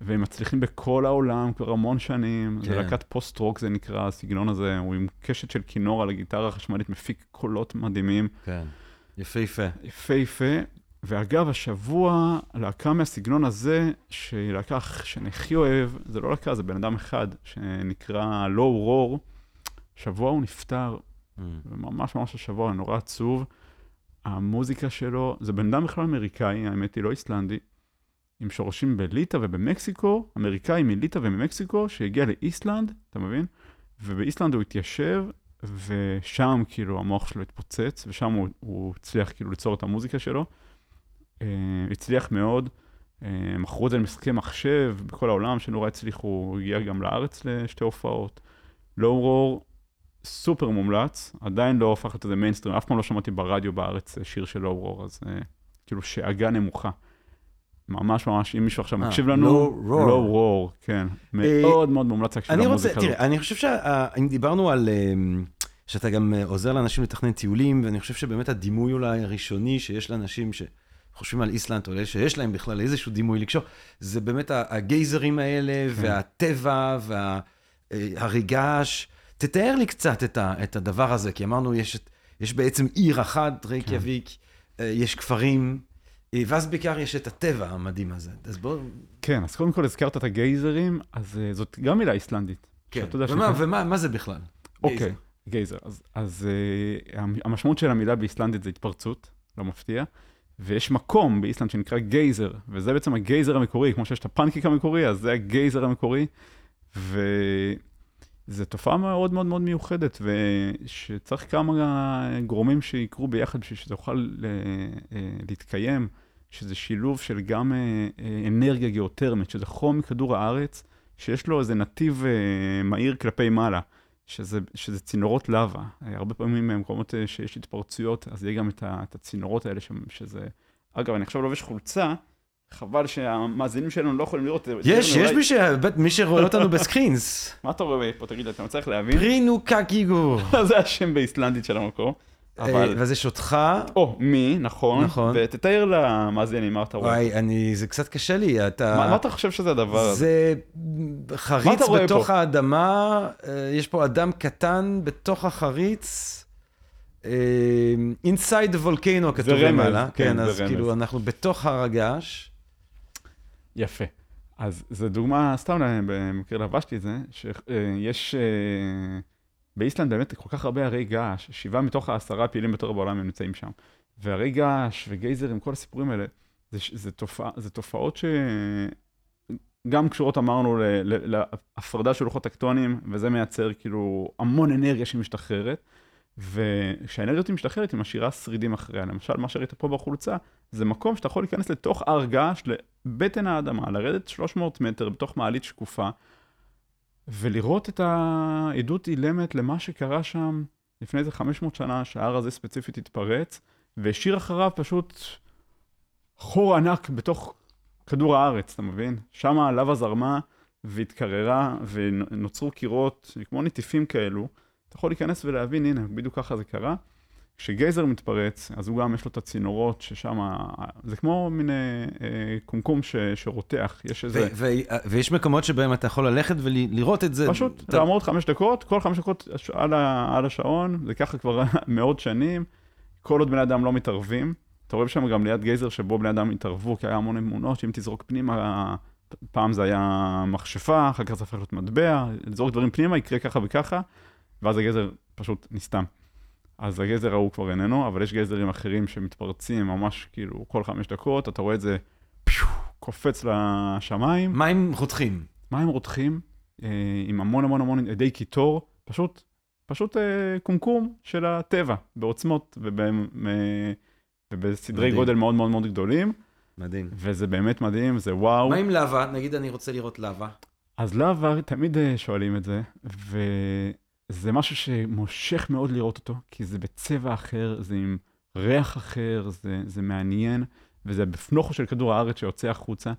והם מצליחים בכל העולם כבר המון שנים. כן. זה להקת פוסט-רוק, זה נקרא, הסגנון הזה, הוא עם קשת של כינור על הגיטרה החשמלית, מפיק קולות מדהימים, כן, יפהפה. יפהפה. ואגב, השבוע, להקה מהסגנון הזה, שהיא להקה שאני הכי אוהב, זה לא להקה, זה בן אדם אחד, שנקרא לואו רור, שבוע הוא נפטר, Mm. ממש ממש השבוע, נורא עצוב. המוזיקה שלו, זה בן אדם בכלל אמריקאי, האמת היא לא איסלנדי, עם שורשים בליטא ובמקסיקו, אמריקאי מליטא וממקסיקו, שהגיע לאיסלנד, אתה מבין? ובאיסלנד הוא התיישב, ושם כאילו המוח שלו התפוצץ, ושם הוא, הוא הצליח כאילו ליצור את המוזיקה שלו. אה, הצליח מאוד, אה, מכרו את זה למשחקי מחשב בכל העולם, שנורא הצליחו, הוא הגיע גם לארץ לשתי הופעות. לואו רור, סופר מומלץ, עדיין לא הפך את זה מיינסטרים, אף פעם לא שמעתי ברדיו בארץ שיר של לואו רור, אז אה, כאילו שאגה נמוכה. ממש ממש, אם מישהו עכשיו אה, מקשיב לנו. לואו רור, כן. מאוד מאוד מומלץ להקשיב למוזיקה הזאת. תראה, אני חושב שאם דיברנו על... אמ, שאתה גם אה, עוזר לאנשים לתכנן טיולים, ואני חושב שבאמת הדימוי אולי הראשוני שיש לאנשים שחושבים על איסלנד, או שיש להם בכלל איזשהו דימוי לקשור, זה באמת הגייזרים האלה, כן. והטבע, והריגש. תתאר לי קצת את, ה, את הדבר הזה, כי אמרנו, יש, בעצם עיר אחת, כן. אה, יש כפרים, אה, ואז בעיקר יש את הטבע המדהים הזה. אז בואו... כן, אז קודם כל הזכרת את הגייזרים, אז אה, זאת גם מילה איסלנדית. כן, שאתה ומה, שנקרא- ומה מה זה בכלל? אוקיי, גייזר. גייזר. אז, אז uh, המשמעות של המילה באיסלנדית זה התפרצות, לא מפתיע, ויש מקום באיסלנד שנקרא גייזר, וזה בעצם הגייזר המקורי, כמו שיש את הפנקיק המקורי, אז זה הגייזר המקורי, וזו תופעה מאוד מאוד מאוד מיוחדת, ושצריך כמה גורמים שיקרו ביחד בשביל שזה יוכל uh, להתקיים, שזה שילוב של גם uh, uh, אנרגיה גיאותרמית, שזה חום מכדור הארץ, שיש לו איזה נתיב uh, מהיר כלפי מעלה. שזה, שזה צינורות לבה. אה, הרבה פעמים במקומות אה, שיש התפרצויות, אז יהיה גם את, ה, את הצינורות האלה, ש, שזה... אגב, אני עכשיו לובש חולצה חבל שהמאזינים שלנו לא יכולים לראות. יש, תראה, יש אולי- מי, ש... מי שרואה אותנו בסקרינס. מה אתה רואה פה? תגיד אתה מצליח להבין? פרינו קקיגו. זה השם באיסלנדית של המקום. אבל... אה, ואז יש אותך. או, מי, נכון. נכון. ותתאר למאזינים מה אתה רואה. וואי, אני, זה קצת קשה לי, אתה... מה מה אתה חושב שזה הדבר הזה? זה חריץ בתוך פה? האדמה, אה, יש פה אדם קטן בתוך החריץ. אה, inside the volcano כתוב למעלה, כן, כן, אז. כאילו אנחנו בתוך הר הגעש. יפה. אז זו דוגמה, סתם במקרה לבשתי את זה, שיש... באיסלנד באמת כל כך הרבה הרי געש, שבעה מתוך העשרה פעילים ביותר בעולם הם נמצאים שם. והרי געש וגייזרים, כל הסיפורים האלה, זה, זה, תופע, זה תופעות שגם קשורות, אמרנו, ל- ל- להפרדה של לוחות טקטונים, וזה מייצר כאילו המון אנרגיה שמשתחררת. וכשהאנרגיה הזאת משתחררת, היא משאירה שרידים אחריה. למשל, מה שראית פה בחולצה, זה מקום שאתה יכול להיכנס לתוך הר געש, לבטן האדמה, לרדת 300 מטר בתוך מעלית שקופה, ולראות את העדות אילמת למה שקרה שם לפני איזה 500 שנה, שההר הזה ספציפית התפרץ, והשאיר אחריו פשוט חור ענק בתוך כדור הארץ, אתה מבין? שם הלבה זרמה והתקררה, ונוצרו קירות, כמו נטיפים כאלו. אתה יכול להיכנס ולהבין, הנה, בדיוק ככה זה קרה. כשגייזר מתפרץ, אז הוא גם יש לו את הצינורות, ששם, זה כמו מין אה, אה, קומקום ש, שרותח, יש איזה... ו- ו- ויש מקומות שבהם אתה יכול ללכת ולראות את זה. פשוט אתה- לעמוד חמש דקות, כל חמש דקות על, ה, על השעון, זה ככה כבר מאות שנים, כל עוד בני אדם לא מתערבים. אתה רואה שם גם ליד גייזר שבו בני אדם התערבו, כי היה המון אמונות שאם תזרוק פנימה, פעם זה היה מכשפה, אחר כך זה הפך להיות מטבע, לזרוק דברים פנימה יקרה ככה וככה, ואז הגייזר פשוט נסתם. אז הגייזר ההוא כבר איננו, אבל יש גייזרים אחרים שמתפרצים ממש כאילו כל חמש דקות, אתה רואה את זה פיו, קופץ לשמיים. מים חותכים. מים רותחים אה, עם המון המון המון עדי קיטור, פשוט, פשוט אה, קומקום של הטבע, בעוצמות אה, ובסדרי מדהים. גודל מאוד מאוד מאוד גדולים, מדהים. וזה באמת מדהים, זה וואו. מה עם לבה? נגיד אני רוצה לראות לבה. אז לאו, תמיד אה, שואלים את זה, וזה משהו שמושך מאוד לראות אותו, כי זה בצבע אחר, זה עם ריח אחר, זה, זה מעניין, וזה בפנוכו של כדור הארץ שיוצא החוצה,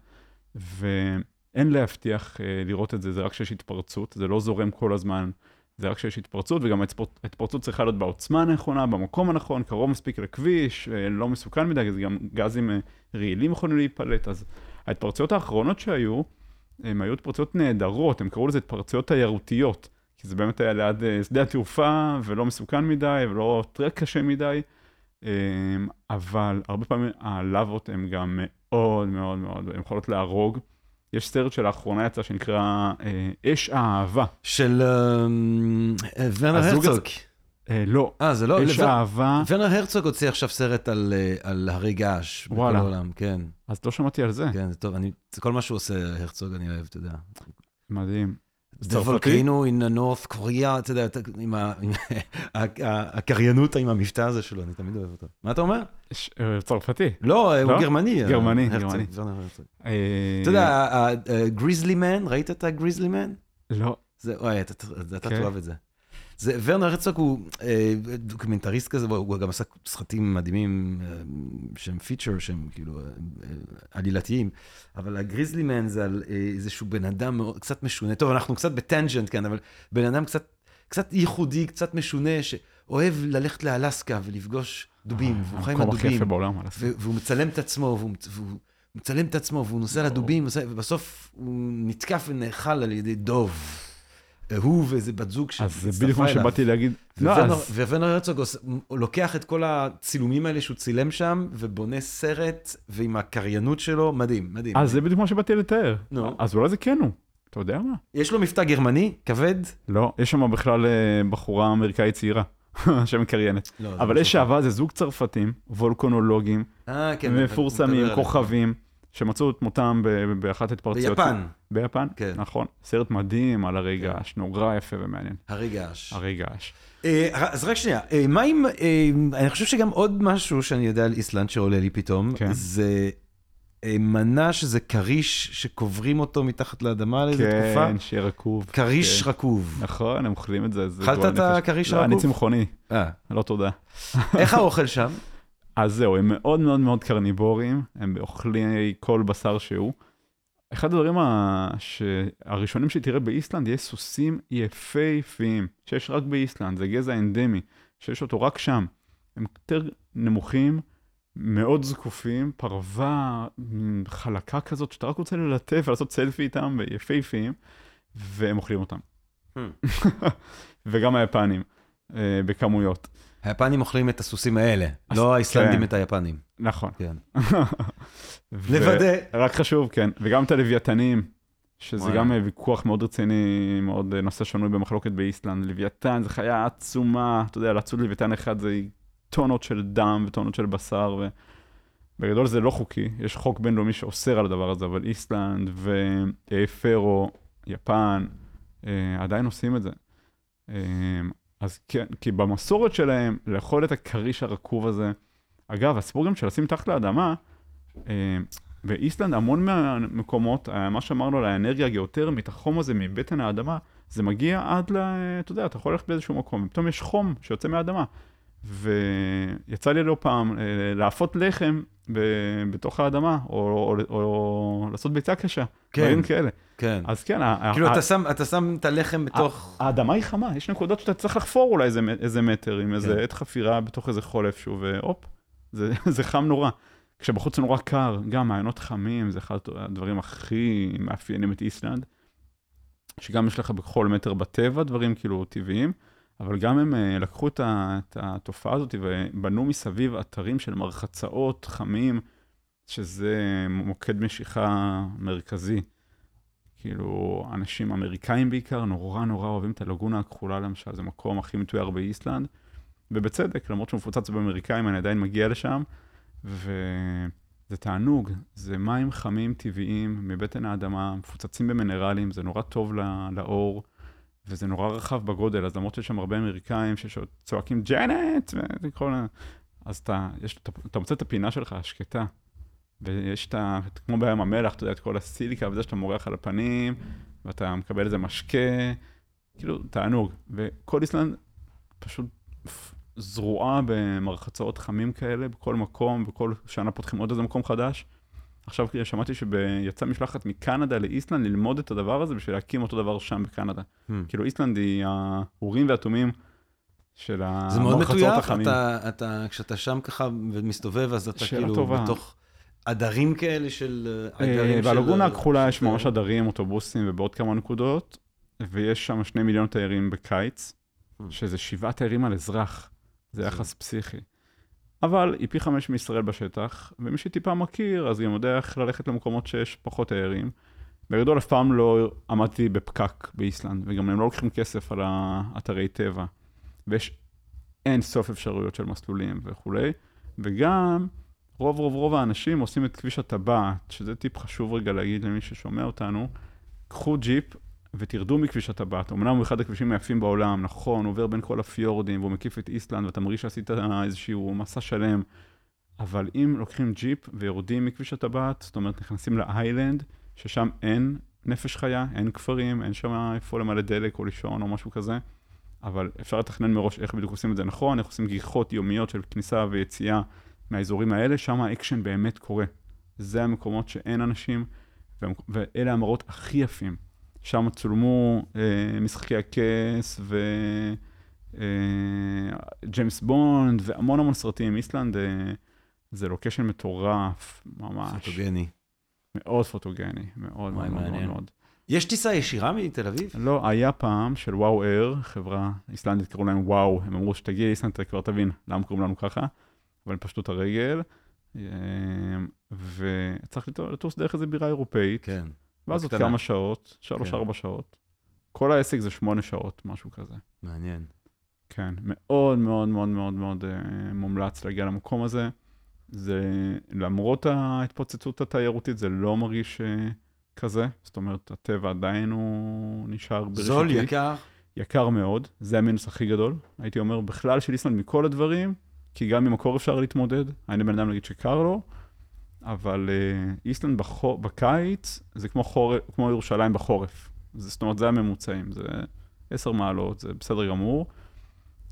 ואין להבטיח אה, לראות את זה, זה רק כשיש התפרצות, זה לא זורם כל הזמן, זה רק כשיש התפרצות, וגם ההתפר- ההתפרצות צריכה להיות בעוצמה הנכונה, במקום הנכון, קרוב מספיק לכביש, אה, לא מסוכן מדי, זה גם גזים אה, רעילים יכולים להיפלט, אז ההתפרצויות האחרונות שהיו, הן היו התפרצויות נהדרות, הם קראו לזה התפרצויות תיירותיות, כי זה באמת היה ליד אה, שדה התעופה, ולא מסוכן מדי, ולא טרק קשה מדי, אה, אבל הרבה פעמים הלאבות הן גם מאוד מאוד מאוד, הן יכולות להרוג. יש סרט שלאחרונה יצא שנקרא אה, אש האהבה. של אמ, ורנר הרצוג. אה, לא, אה, זה לא... אש האהבה, ורנר הרצוג הוציא עכשיו סרט על, הרי געש. בכל וואלה. העולם, כן. אז לא שמעתי על זה, כן, זה טוב. אני, זה כל מה שהוא עושה, הרצוג, אני אוהב, אתה יודע. מדהים. Volcano in North Korea, אתה יודע, עם הקריינות עם המבטא הזה שלו, אני תמיד אוהב אותו. מה אתה אומר? אה, צרפתי. לא, הוא לא? גרמני. גרמני, הרצוג, גרמני. הרצוג. אה, אתה יודע, גריזלי מן, ראית את הגריזלי מן? לא, אתה כן. תאהב את זה. זה, ורנר הרצוג הוא אה, דוקומנטריסט כזה, הוא גם עשה סרטים מדהימים אה, שהם feature, שהם כאילו אה, אה, עלילתיים, אבל ה Grizzly Man זה על אה, איזשהו בן אדם מאוד, קצת משונה. טוב, אנחנו קצת ב tangent כאן, אבל בן אדם קצת, קצת ייחודי, קצת משונה, שאוהב ללכת לאלסקה ולפגוש דובים, והוא חי עם הדובים. בעולם, והוא מצלם את עצמו, והוא, והוא מצלם את עצמו, והוא נוסע לדובים, ובסוף הוא נתקף ונאכל על ידי דוב. הוא ואיזה בת זוג אז זה שהצטרפה בדיוק מה אליו. שבאתי להגיד. לא, אז- וורנר הרצוג לוקח את כל הצילומים האלה שהוא צילם שם, ובונה סרט, ועם הקריינות שלו, מדהים, מדהים. אז זה בדיוק מה שבאתי לתאר. נו. אז אולי זה כן הוא, אתה יודע מה? יש לו מבטא גרמני, כבד? לא, יש שם בכלל אה, בחורה אמריקאית צעירה, שמקריינת. לא, אבל משהו אש אהבה זה זוג צרפתים, וולקנולוגים, אחר. אה, כן. מפורסמים. כוכבים, שמצאו את מותם באחת ההתפרצויות. ביפן, ביפן? כן. נכון. סרט מדהים על הרי געש, נורא יפה ומעניין. הרי געש. הרי געש. אה, אז רק שנייה, אה, מה אם, אה, אני חושב שגם עוד משהו שאני יודע על איסלנד שעולה לי פתאום, כן. זה מנה שזה כריש שקוברים אותו מתחת לאדמה לאיזה תקופה. כן, שיהיה רקוב. כריש כן. רקוב. נכון, הם אוכלים את זה. אכלת את. הכריש לא, אני הרקוב? צמחוני, אה, לא תודה. איך האוכל שם? אז זהו, הם מאוד מאוד מאוד קרניבורים, הם אוכלי כל בשר שהוא. אחד הדברים ה... ש... הראשונים שתראה באיסלנד, יש סוסים יפהפיים, שיש רק באיסלנד, זה גזע אנדמי, שיש אותו רק שם. הם יותר נמוכים, מאוד זקופים, פרווה חלקה כזאת, שאתה רק רוצה ללטף ולעשות סלפי איתם, יפהפיים, והם אוכלים אותם. Hmm. וגם היפנים, אה, בכמויות. היפנים אוכלים את הסוסים האלה, לא האיסלנדים כן. את היפנים. נכון. לוודא. רק חשוב, כן. וגם את הלוויתנים, שזה. גם אה, ויכוח מאוד רציני, מאוד אה, נושא שנוי במחלוקת באיסלנד. לוויתן זה חיה עצומה, אתה יודע, לצוד לוויתן אחד זה טונות של דם וטונות של בשר, ובגדול זה לא חוקי, יש חוק בינלאומי שאוסר על הדבר הזה, אבל איסלנד ופרו, יפן, אה, עדיין עושים את זה. אה, אז כן, כי במסורת שלהם, לאכול את הכריש הרקוב הזה, אגב, הסיפור גם של לשים תחת לאדמה, באיסלנד המון מהמקומות, אה, מה שאמרנו על האנרגיה הגיאותרמית, החום הזה מבטן האדמה, זה מגיע עד ל... אתה יודע, אתה יכול ללכת באיזשהו מקום, ופתאום יש חום שיוצא מהאדמה. ויצא לי לא פעם אה, לאפות לחם ב- בתוך האדמה, או, או, או, או לעשות ביצה קשה, כן. דברים כאלה. כן. אז כן, כאילו, ה- אתה שם- אתה שם את הלחם בתוך... האדמה היא חמה, יש נקודות שאתה צריך לחפור אולי איזה, איזה מטר עם איזה כן. עת חפירה בתוך איזה חול איפשהו, והופ, זה, זה חם נורא. כשבחוץ נורא קר, גם מעיינות חמים, זה אחד הדברים הכי מאפיינים את איסלנד, שגם יש לך בכל מטר בטבע דברים כאילו טבעיים, אבל גם הם אה, לקחו את, את התופעה הזאת ובנו מסביב אתרים של מרחצאות חמים, שזה מוקד משיכה מרכזי. כאילו, אנשים אמריקאים בעיקר, נורא נורא אוהבים את הלגונה הכחולה למשל, זה מקום הכי מתויר באיסלנד, ובצדק, למרות שהוא מפוצץ באמריקאים, אני עדיין מגיע לשם, וזה תענוג, זה מים חמים טבעיים מבטן האדמה, מפוצצים במינרלים, זה נורא טוב ל- לאור, וזה נורא רחב בגודל, אז למרות שיש שם הרבה אמריקאים שצועקים ג'נט, וכל ה... אז אתה, יש, אתה, אתה מוצא את הפינה שלך השקטה, ויש את ה... כמו בים המלח, אתה יודע, את כל הסיליקה וזה שאתה מורח על הפנים, ואתה מקבל איזה משקה, כאילו, תענוג. וכל איסלנד פשוט זרועה במרחצאות חמים כאלה, בכל מקום, וכל שנה פותחים עוד איזה מקום חדש. עכשיו כאילו, שמעתי שיצאה משלחת מקנדה לאיסלנד ללמוד את הדבר הזה בשביל להקים אותו דבר שם בקנדה. Hmm. כאילו איסלנד היא האורים והתומים של זה מאוד מתויק, החמים. אתה, אתה, כשאתה שם ככה ומסתובב, אז אתה כאילו טובה. בתוך עדרים כאלה של... אה, עדרים של- בלגונה הכחולה יש ממש עדרים, אוטובוסים ובעוד כמה נקודות, ויש שם שני מיליון תיירים בקיץ, Hmm. שזה שבעה תיירים על אזרח, זה זה- יחס פסיכי. אבל היא פי חמש מישראל בשטח, ומי שטיפה מכיר, אז גם יודע איך ללכת למקומות שיש פחות תיירים. בגדול אף פעם לא עמדתי בפקק באיסלנד, וגם הם לא לוקחים כסף על האתרי טבע. ויש אין סוף אפשרויות של מסלולים וכולי, וגם רוב רוב רוב האנשים עושים את כביש הטבעת, שזה טיפ חשוב רגע להגיד למי ששומע אותנו, קחו ג'יפ ותרדו מכביש הטבעת. אמנם הוא אחד הכבישים היפים בעולם, נכון, עובר בין כל הפיורדים, והוא מקיף את איסלנד, ואתה מרגיש שעשית איזשהו מסע שלם, אבל אם לוקחים ג'יפ ויורדים מכביש הטבעת, זאת אומרת נכנסים לאיילנד, ששם אין נפש חיה, אין כפרים, אין שם איפה למלא דלק או לישון או משהו כזה, אבל אפשר לתכנן מראש איך בדיוק עושים את זה נכון, איך עושים גיחות יומיות של כניסה ויציאה מהאזורים האלה, שם האקשן באמת קורה. זה המקומות שאין אנשים, ואלה המראות הכי יפים. שם צולמו אה, משחקי הכס וג'יימס בונד והמון המון סרטים. איסלנד אה, זה location מטורף, ממש. פוטוגני. מאוד פוטוגני, מאוד מאוד מאוד מעניין. מאוד. יש טיסה ישירה מתל אביב? לא, היה פעם של WOW air, חברה איסלנדית, קראו להם וואו, הם אמרו כשתגיע לאיסלנד, אתה כבר תבין למה קוראים לנו ככה, אבל הם פשטו את הרגל, אה, וצריך לטוס דרך איזה בירה אירופאית, כן. ואז עוד. כמה שעות, שלוש-ארבע שעות. כל העסק זה שמונה שעות, משהו כזה. מעניין. כן, מאוד מאוד מאוד מאוד מאוד אה, מומלץ להגיע למקום הזה. זה, למרות ההתפוצצות התיירותית, זה לא מרגיש אה, כזה. זאת אומרת, הטבע עדיין הוא נשאר בראשיתי. זול, יקר? יקר מאוד, זה המינוס הכי גדול. הייתי אומר, בכלל של איסלנד מכל הדברים, כי גם ממקור אפשר להתמודד. אני בן אדם להגיד שקר לו, אבל אה, איסלנד בחור, בקיץ זה כמו, חור, כמו ירושלים בחורף. זה, זאת אומרת, זה הממוצעים, זה 10 מעלות, זה בסדר גמור.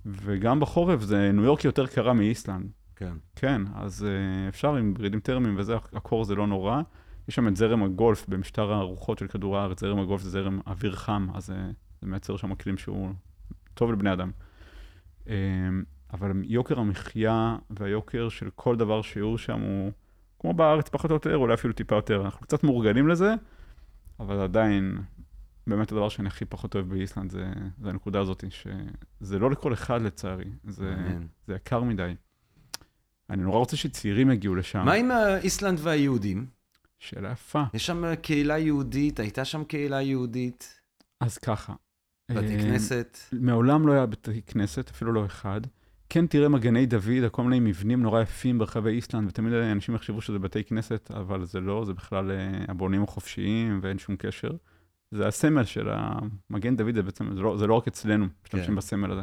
וגם בחורף זה, ניו יורק יותר קרה מאיסלנד. כן. כן, אז uh, אפשר עם ורידים טרמיים וזה, הקור זה לא נורא. יש שם את זרם הגולף במשטר הרוחות של כדור הארץ, זרם הגולף זה זרם אוויר חם, אז uh, זה מייצר שם אקלים שהוא טוב לבני אדם. אבל יוקר המחיה והיוקר של כל דבר שיעור שם הוא, כמו בארץ פחות או יותר, אולי אפילו טיפה יותר. אנחנו קצת מאורגנים לזה, אבל עדיין, באמת הדבר שאני הכי פחות אוהב באיסלנד זה, זה הנקודה הזאת, שזה לא לכל אחד לצערי, זה, זה יקר מדי. אני נורא רוצה שצעירים יגיעו לשם. מה עם איסלנד והיהודים? שאלה יפה. יש שם קהילה יהודית, הייתה שם קהילה יהודית. אז ככה. בתי כנסת. מעולם לא היה בתי כנסת, אפילו לא אחד. כן תראה מגני דוד, כל מיני מבנים נורא יפים ברחבי איסלנד, ותמיד אנשים יחשבו שזה בתי כנסת, אבל זה לא, זה בכלל הבונים החופשיים ואין שום קשר. זה הסמל של המגן דוד, זה בעצם, זה לא, זה לא רק אצלנו, משתמשים כן. בסמל הזה.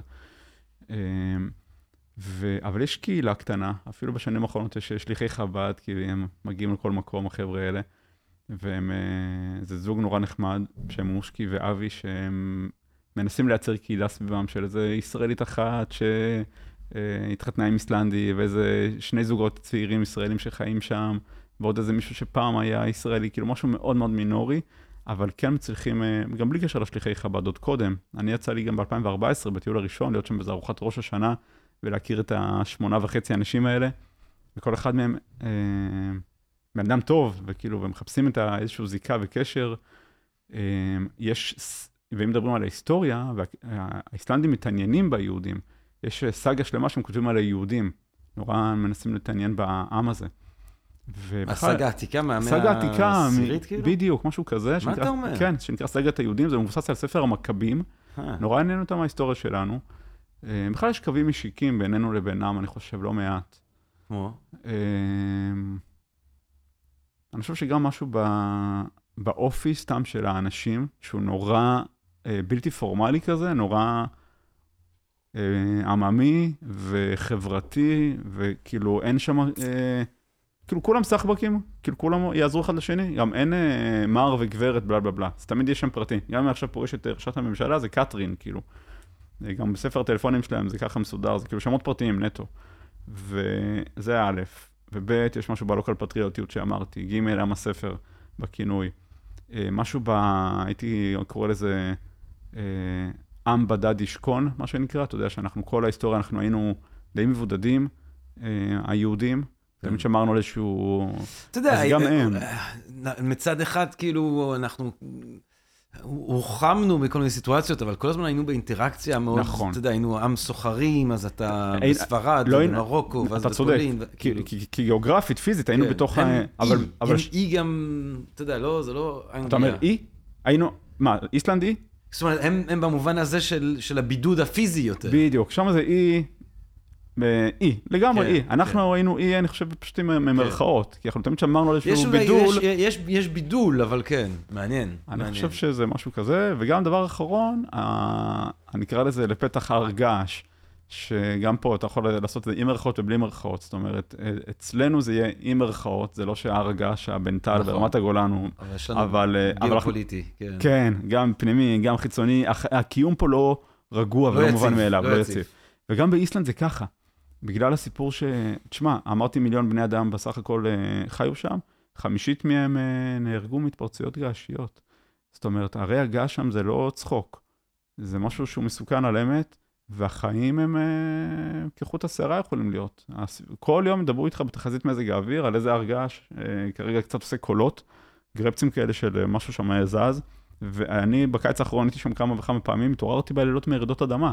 ו... אבל יש קהילה קטנה, אפילו בשנים האחרונות יש שליחי חב"ד, כי הם מגיעים לכל מקום, החבר'ה האלה, והם, זה זוג נורא נחמד, שהם מושקי ואבי, שהם מנסים לייצר קהילה סביבם של איזה ישראלית אחת שהתחתנה עם איסלנדי, ואיזה שני זוגות צעירים ישראלים שחיים שם, ועוד איזה מישהו שפעם היה ישראלי, כאילו משהו מאוד מאוד מינורי, אבל כן מצליחים, גם בלי קשר לשליחי חב"ד עוד קודם. אני יצא לי גם ב-2014, בטיול הראשון, להיות שם באיזה ארוחת ראש השנה, ולהכיר את השמונה וחצי אנשים האלה, וכל אחד מהם אה, בן אדם טוב, וכאילו, ומחפשים את איזשהו זיקה וקשר. אה, יש, ואם מדברים על ההיסטוריה, והאיסלנדים מתעניינים ביהודים, יש סאגה שלמה שהם כותבים על היהודים, נורא מנסים להתעניין בעם הזה. הסאגה העתיקה מהמאה העשירית כאילו? בדיוק, משהו כזה. מה שנקרא, אתה אומר? כן, שנקרא סאגת היהודים, זה מבוסס על ספר המכבים, אה. נורא עניין אותם ההיסטוריה שלנו. אה, בכלל יש קווים משיקים בינינו לבינם, אני חושב, לא מעט. כמו? אה, אני חושב שגם משהו באופי סתם של האנשים, שהוא נורא אה, בלתי פורמלי כזה, נורא עממי וחברתי, וכאילו אין שם, כאילו כולם סחבקים, כאילו כולם יעזרו אחד לשני, גם אין מר וגברת בלה בלה בלה, אז תמיד יש שם פרטי. גם אם עכשיו פה יש את ראשת הממשלה, זה קטרין, כאילו. גם בספר הטלפונים שלהם זה ככה מסודר, זה כאילו שמות פרטיים נטו. וזה א', וב', יש משהו בלוקל פטריוטיות שאמרתי, ג', עם הספר בכינוי. אה, משהו ב... הייתי קורא לזה אה, עם בדד ישכון, מה שנקרא, אתה יודע שאנחנו, כל ההיסטוריה, אנחנו היינו די מבודדים, אה, היהודים. כן. תמיד שמרנו על איזשהו... אתה יודע, אז גם הם. מצד אחד, כאילו, אנחנו הוחמנו בכל מיני סיטואציות, אבל כל הזמן היינו באינטראקציה מאוד, נכון. אתה יודע, היינו עם סוחרים, אז אתה אין, בספרד, לא ובמרוקו, ואז בפולין. אתה צודק, כאילו. כי, כי גיאוגרפית, פיזית, היינו כן, בתוך... ה... אבל, אי, אבל... אי גם, אתה יודע, לא, זה לא. אתה אומר אי? היינו, מה, איסלנד אי? זאת אומרת, הם, הם במובן הזה של, של הבידוד הפיזי יותר. בדיוק, שם זה אי... אי, לגמרי כן, אי. אנחנו כן. היינו אי, אני חושב, פשוט עם כן. מירכאות, כי אנחנו תמיד שמרנו על איזשהו בידול. יש, יש, יש בידול, אבל כן, מעניין. אני מעניין. חושב שזה משהו כזה, וגם דבר אחרון, אני אקרא לזה לפתח הר געש, שגם פה אתה יכול לעשות את זה עם מירכאות ובלי מירכאות, זאת אומרת, אצלנו זה יהיה עם מירכאות, זה לא שהר געש, הבנטל נכון. ברמת הגולן הוא... אבל יש לנו אבל, גיאופוליטי, כן. כן, גם פנימי, גם חיצוני, הקיום פה לא רגוע לא ולא מובן מאליו, לא, לא יציב. וגם באיסלנד זה ככה. בגלל הסיפור ש... תשמע, אמרתי מיליון בני אדם בסך הכל אה, חיו שם, חמישית מהם אה, נהרגו מהתפרצויות געשיות. זאת אומרת, הרי הגעש שם זה לא צחוק, זה משהו שהוא מסוכן על אמת, והחיים הם אה, כחוט השערה יכולים להיות. כל יום ידברו איתך בתחזית מזג האוויר על איזה הר געש, כרגע קצת עושה קולות, גרפצים כאלה של משהו שם זז, ואני בקיץ האחרון הייתי שם כמה וכמה פעמים, התעוררתי בלילות מרעידות אדמה.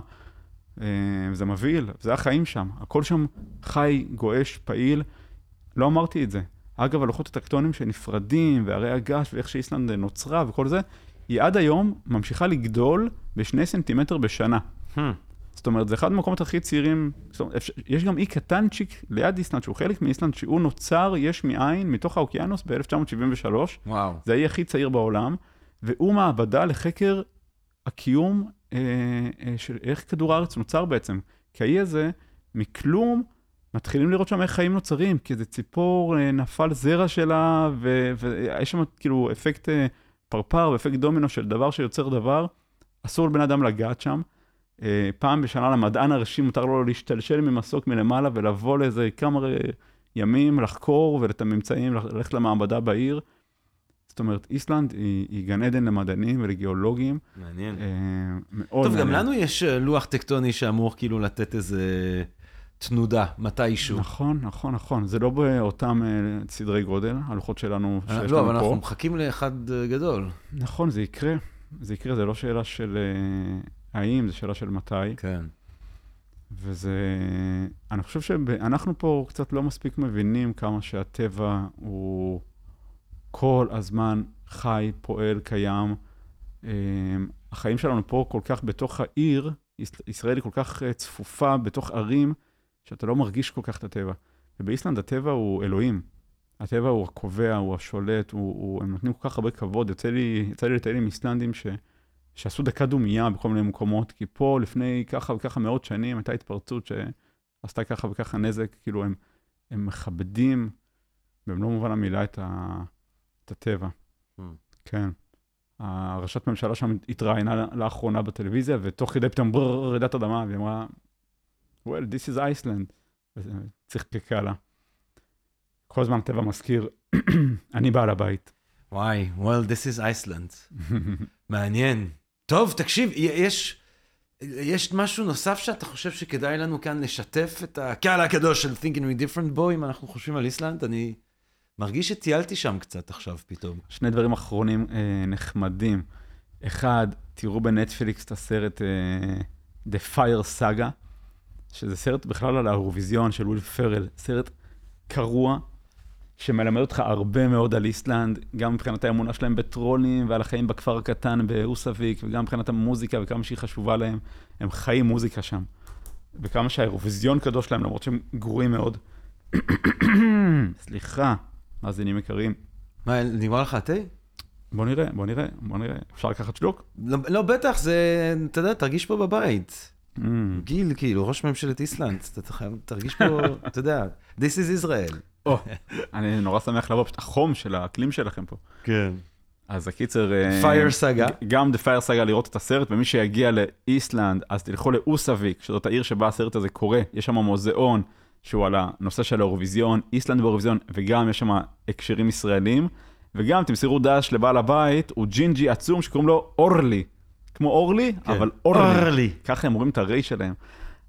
אה, זה מבהיל, זה החיים שם. הכל שם חי, גועש, פעיל. לא אמרתי את זה. אגב, הלוחות הטקטונים שנפרדים, והרי הגש, ואיך שאיסלנד נוצרה וכל זה, היא עד היום ממשיכה לגדול בשני סנטימטר בשנה. Hmm. זאת אומרת, זה אחד המקומות הכי צעירים, אומרת, יש גם אי קטנצ'יק ליד איסלנד, שהוא חלק מאיסלנד, שהוא נוצר יש מאין מתוך האוקיינוס ב-1973. וואו. זה האי הכי צעיר בעולם, והוא מעבדה לחקר הקיום אה, אה, של איך כדור הארץ נוצר בעצם. כי האי הזה, מכלום, מתחילים לראות שם איך חיים נוצרים, כי איזה ציפור אה, נפל זרע שלה, ויש שם כאילו אפקט אה, פרפר ואפקט דומינו של דבר שיוצר דבר, אסור לבן אדם לגעת שם. אה, פעם בשנה למדען הראשי מותר לו להשתלשל ממסוק מלמעלה ולבוא לאיזה כמה אה, ימים, לחקור ואת הממצאים, ללכת למעבדה בעיר. זאת אומרת, איסלנד היא, היא גן עדן למדענים ולגיאולוגים. מעניין. אה, מאוד טוב, גם מעניין. לנו יש אה, לוח טקטוני שאמור כאילו לתת איזה תנודה, מתישהו. נכון, נכון, נכון. זה לא באותם אה, סדרי גודל, הלוחות שלנו שיש אה, לנו לא, פה. אבל אנחנו מחכים לאחד גדול. נכון, זה יקרה. זה יקרה, זה לא שאלה של אה, האם, זה שאלה של מתי. כן. וזה... אני חושב שאנחנו פה קצת לא מספיק מבינים כמה שהטבע הוא כל הזמן חי, פועל, קיים. אה, החיים שלנו פה כל כך בתוך העיר, יש- ישראל היא כל כך אה, צפופה בתוך ערים, שאתה לא מרגיש כל כך את הטבע. ובאיסלנד הטבע הוא אלוהים. הטבע הוא הקובע, הוא השולט, הוא, הוא, הם נותנים כל כך הרבה כבוד. יוצא לי, יצא לי לטייל עם איסלנדים ש, שעשו דקה דומייה בכל מיני מקומות, כי פה לפני ככה וככה מאות שנים הייתה התפרצות שעשתה ככה וככה נזק, כאילו הם, הם מכבדים במלוא מובן המילה את, ה, את הטבע. Hmm. כן. הראשת ממשלה שם התראיינה לאחרונה בטלוויזיה, ותוך כדי פתאום ברר, רעידת אדמה, והיא אמרה, well, this is Iceland. וצחקקה לה. כל הזמן הטבע מזכיר, אני בעל הבית. וואי, well, this is Iceland. מעניין. טוב, תקשיב, יש, יש משהו נוסף שאתה חושב שכדאי לנו כאן לשתף את הקהל הקדוש של Thinking We Different בו, אם אנחנו חושבים על איסלנד? אני מרגיש שטיילתי שם קצת עכשיו פתאום. שני דברים אחרונים אה, נחמדים. אחד, תראו בנטפליקס את הסרט אה, The Fire Saga, שזה סרט בכלל על האירוויזיון של וויל פרל, סרט קרוע, שמלמד אותך הרבה מאוד על איסלנד, גם מבחינת האמונה שלהם בטרולים ועל החיים בכפר הקטן בהוסאביק, וגם מבחינת המוזיקה וכמה שהיא חשובה להם. הם חיים מוזיקה שם. וכמה שהאירוויזיון קדוש להם, למרות שהם גרועים מאוד. סליחה, מאזינים יקרים. מה, נגמר לך התה? בוא נראה, בוא נראה, בוא נראה. אפשר לקחת שלוק? לא, לא, בטח, זה, אתה יודע, תרגיש פה בבית. Mm. גיל, כאילו, ראש ממשלת איסלנד, אתה חייב, תרגיש פה, אתה יודע, This is Israel. או, אני נורא שמח לבוא, פשוט החום של האקלים שלכם פה. כן. אז הקיצר... Fire Saga. גם The Fire Saga לראות את הסרט, ומי שיגיע לאיסלנד, אז תלכו לאוסאביק, שזאת העיר שבה הסרט הזה קורה. יש שם מוזיאון שהוא על הנושא של האירוויזיון, איסלנד באירוויזיון, וגם יש שם הקשרים ישראלים. וגם תמסרו דש לבעל הבית, הוא ג'ינג'י עצום שקוראים לו אורלי. כמו אורלי, כן. אבל אורלי. אורלי. ככה הם אומרים את הרי שלהם.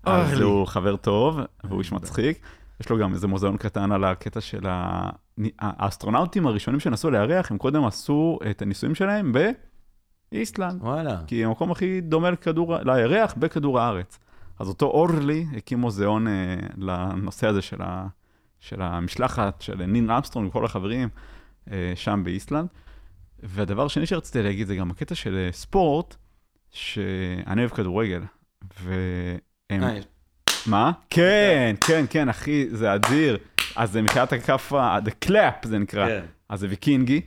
אז אורלי. הוא חבר טוב, והוא איש מצחיק. יש לו גם איזה מוזיאון קטן על הקטע של ה... האסטרונאוטים הראשונים שנסעו לירח, הם קודם עשו את הניסויים שלהם באיסלנד. וואלה. כי המקום הכי דומה לכדור, לירח בכדור הארץ. אז אותו אורלי הקים מוזיאון אה, לנושא הזה של, ה, של המשלחת, של ניל אמסטרונג וכל החברים אה, שם באיסלנד. והדבר השני שרציתי להגיד זה גם הקטע של אה, ספורט, שאני אוהב כדורגל. והם... אה, מה? כן, כן, כן, אחי, זה אדיר. אז זה מבחינת הכאפה, The Clap זה נקרא. כן. אז זה ויקינגי,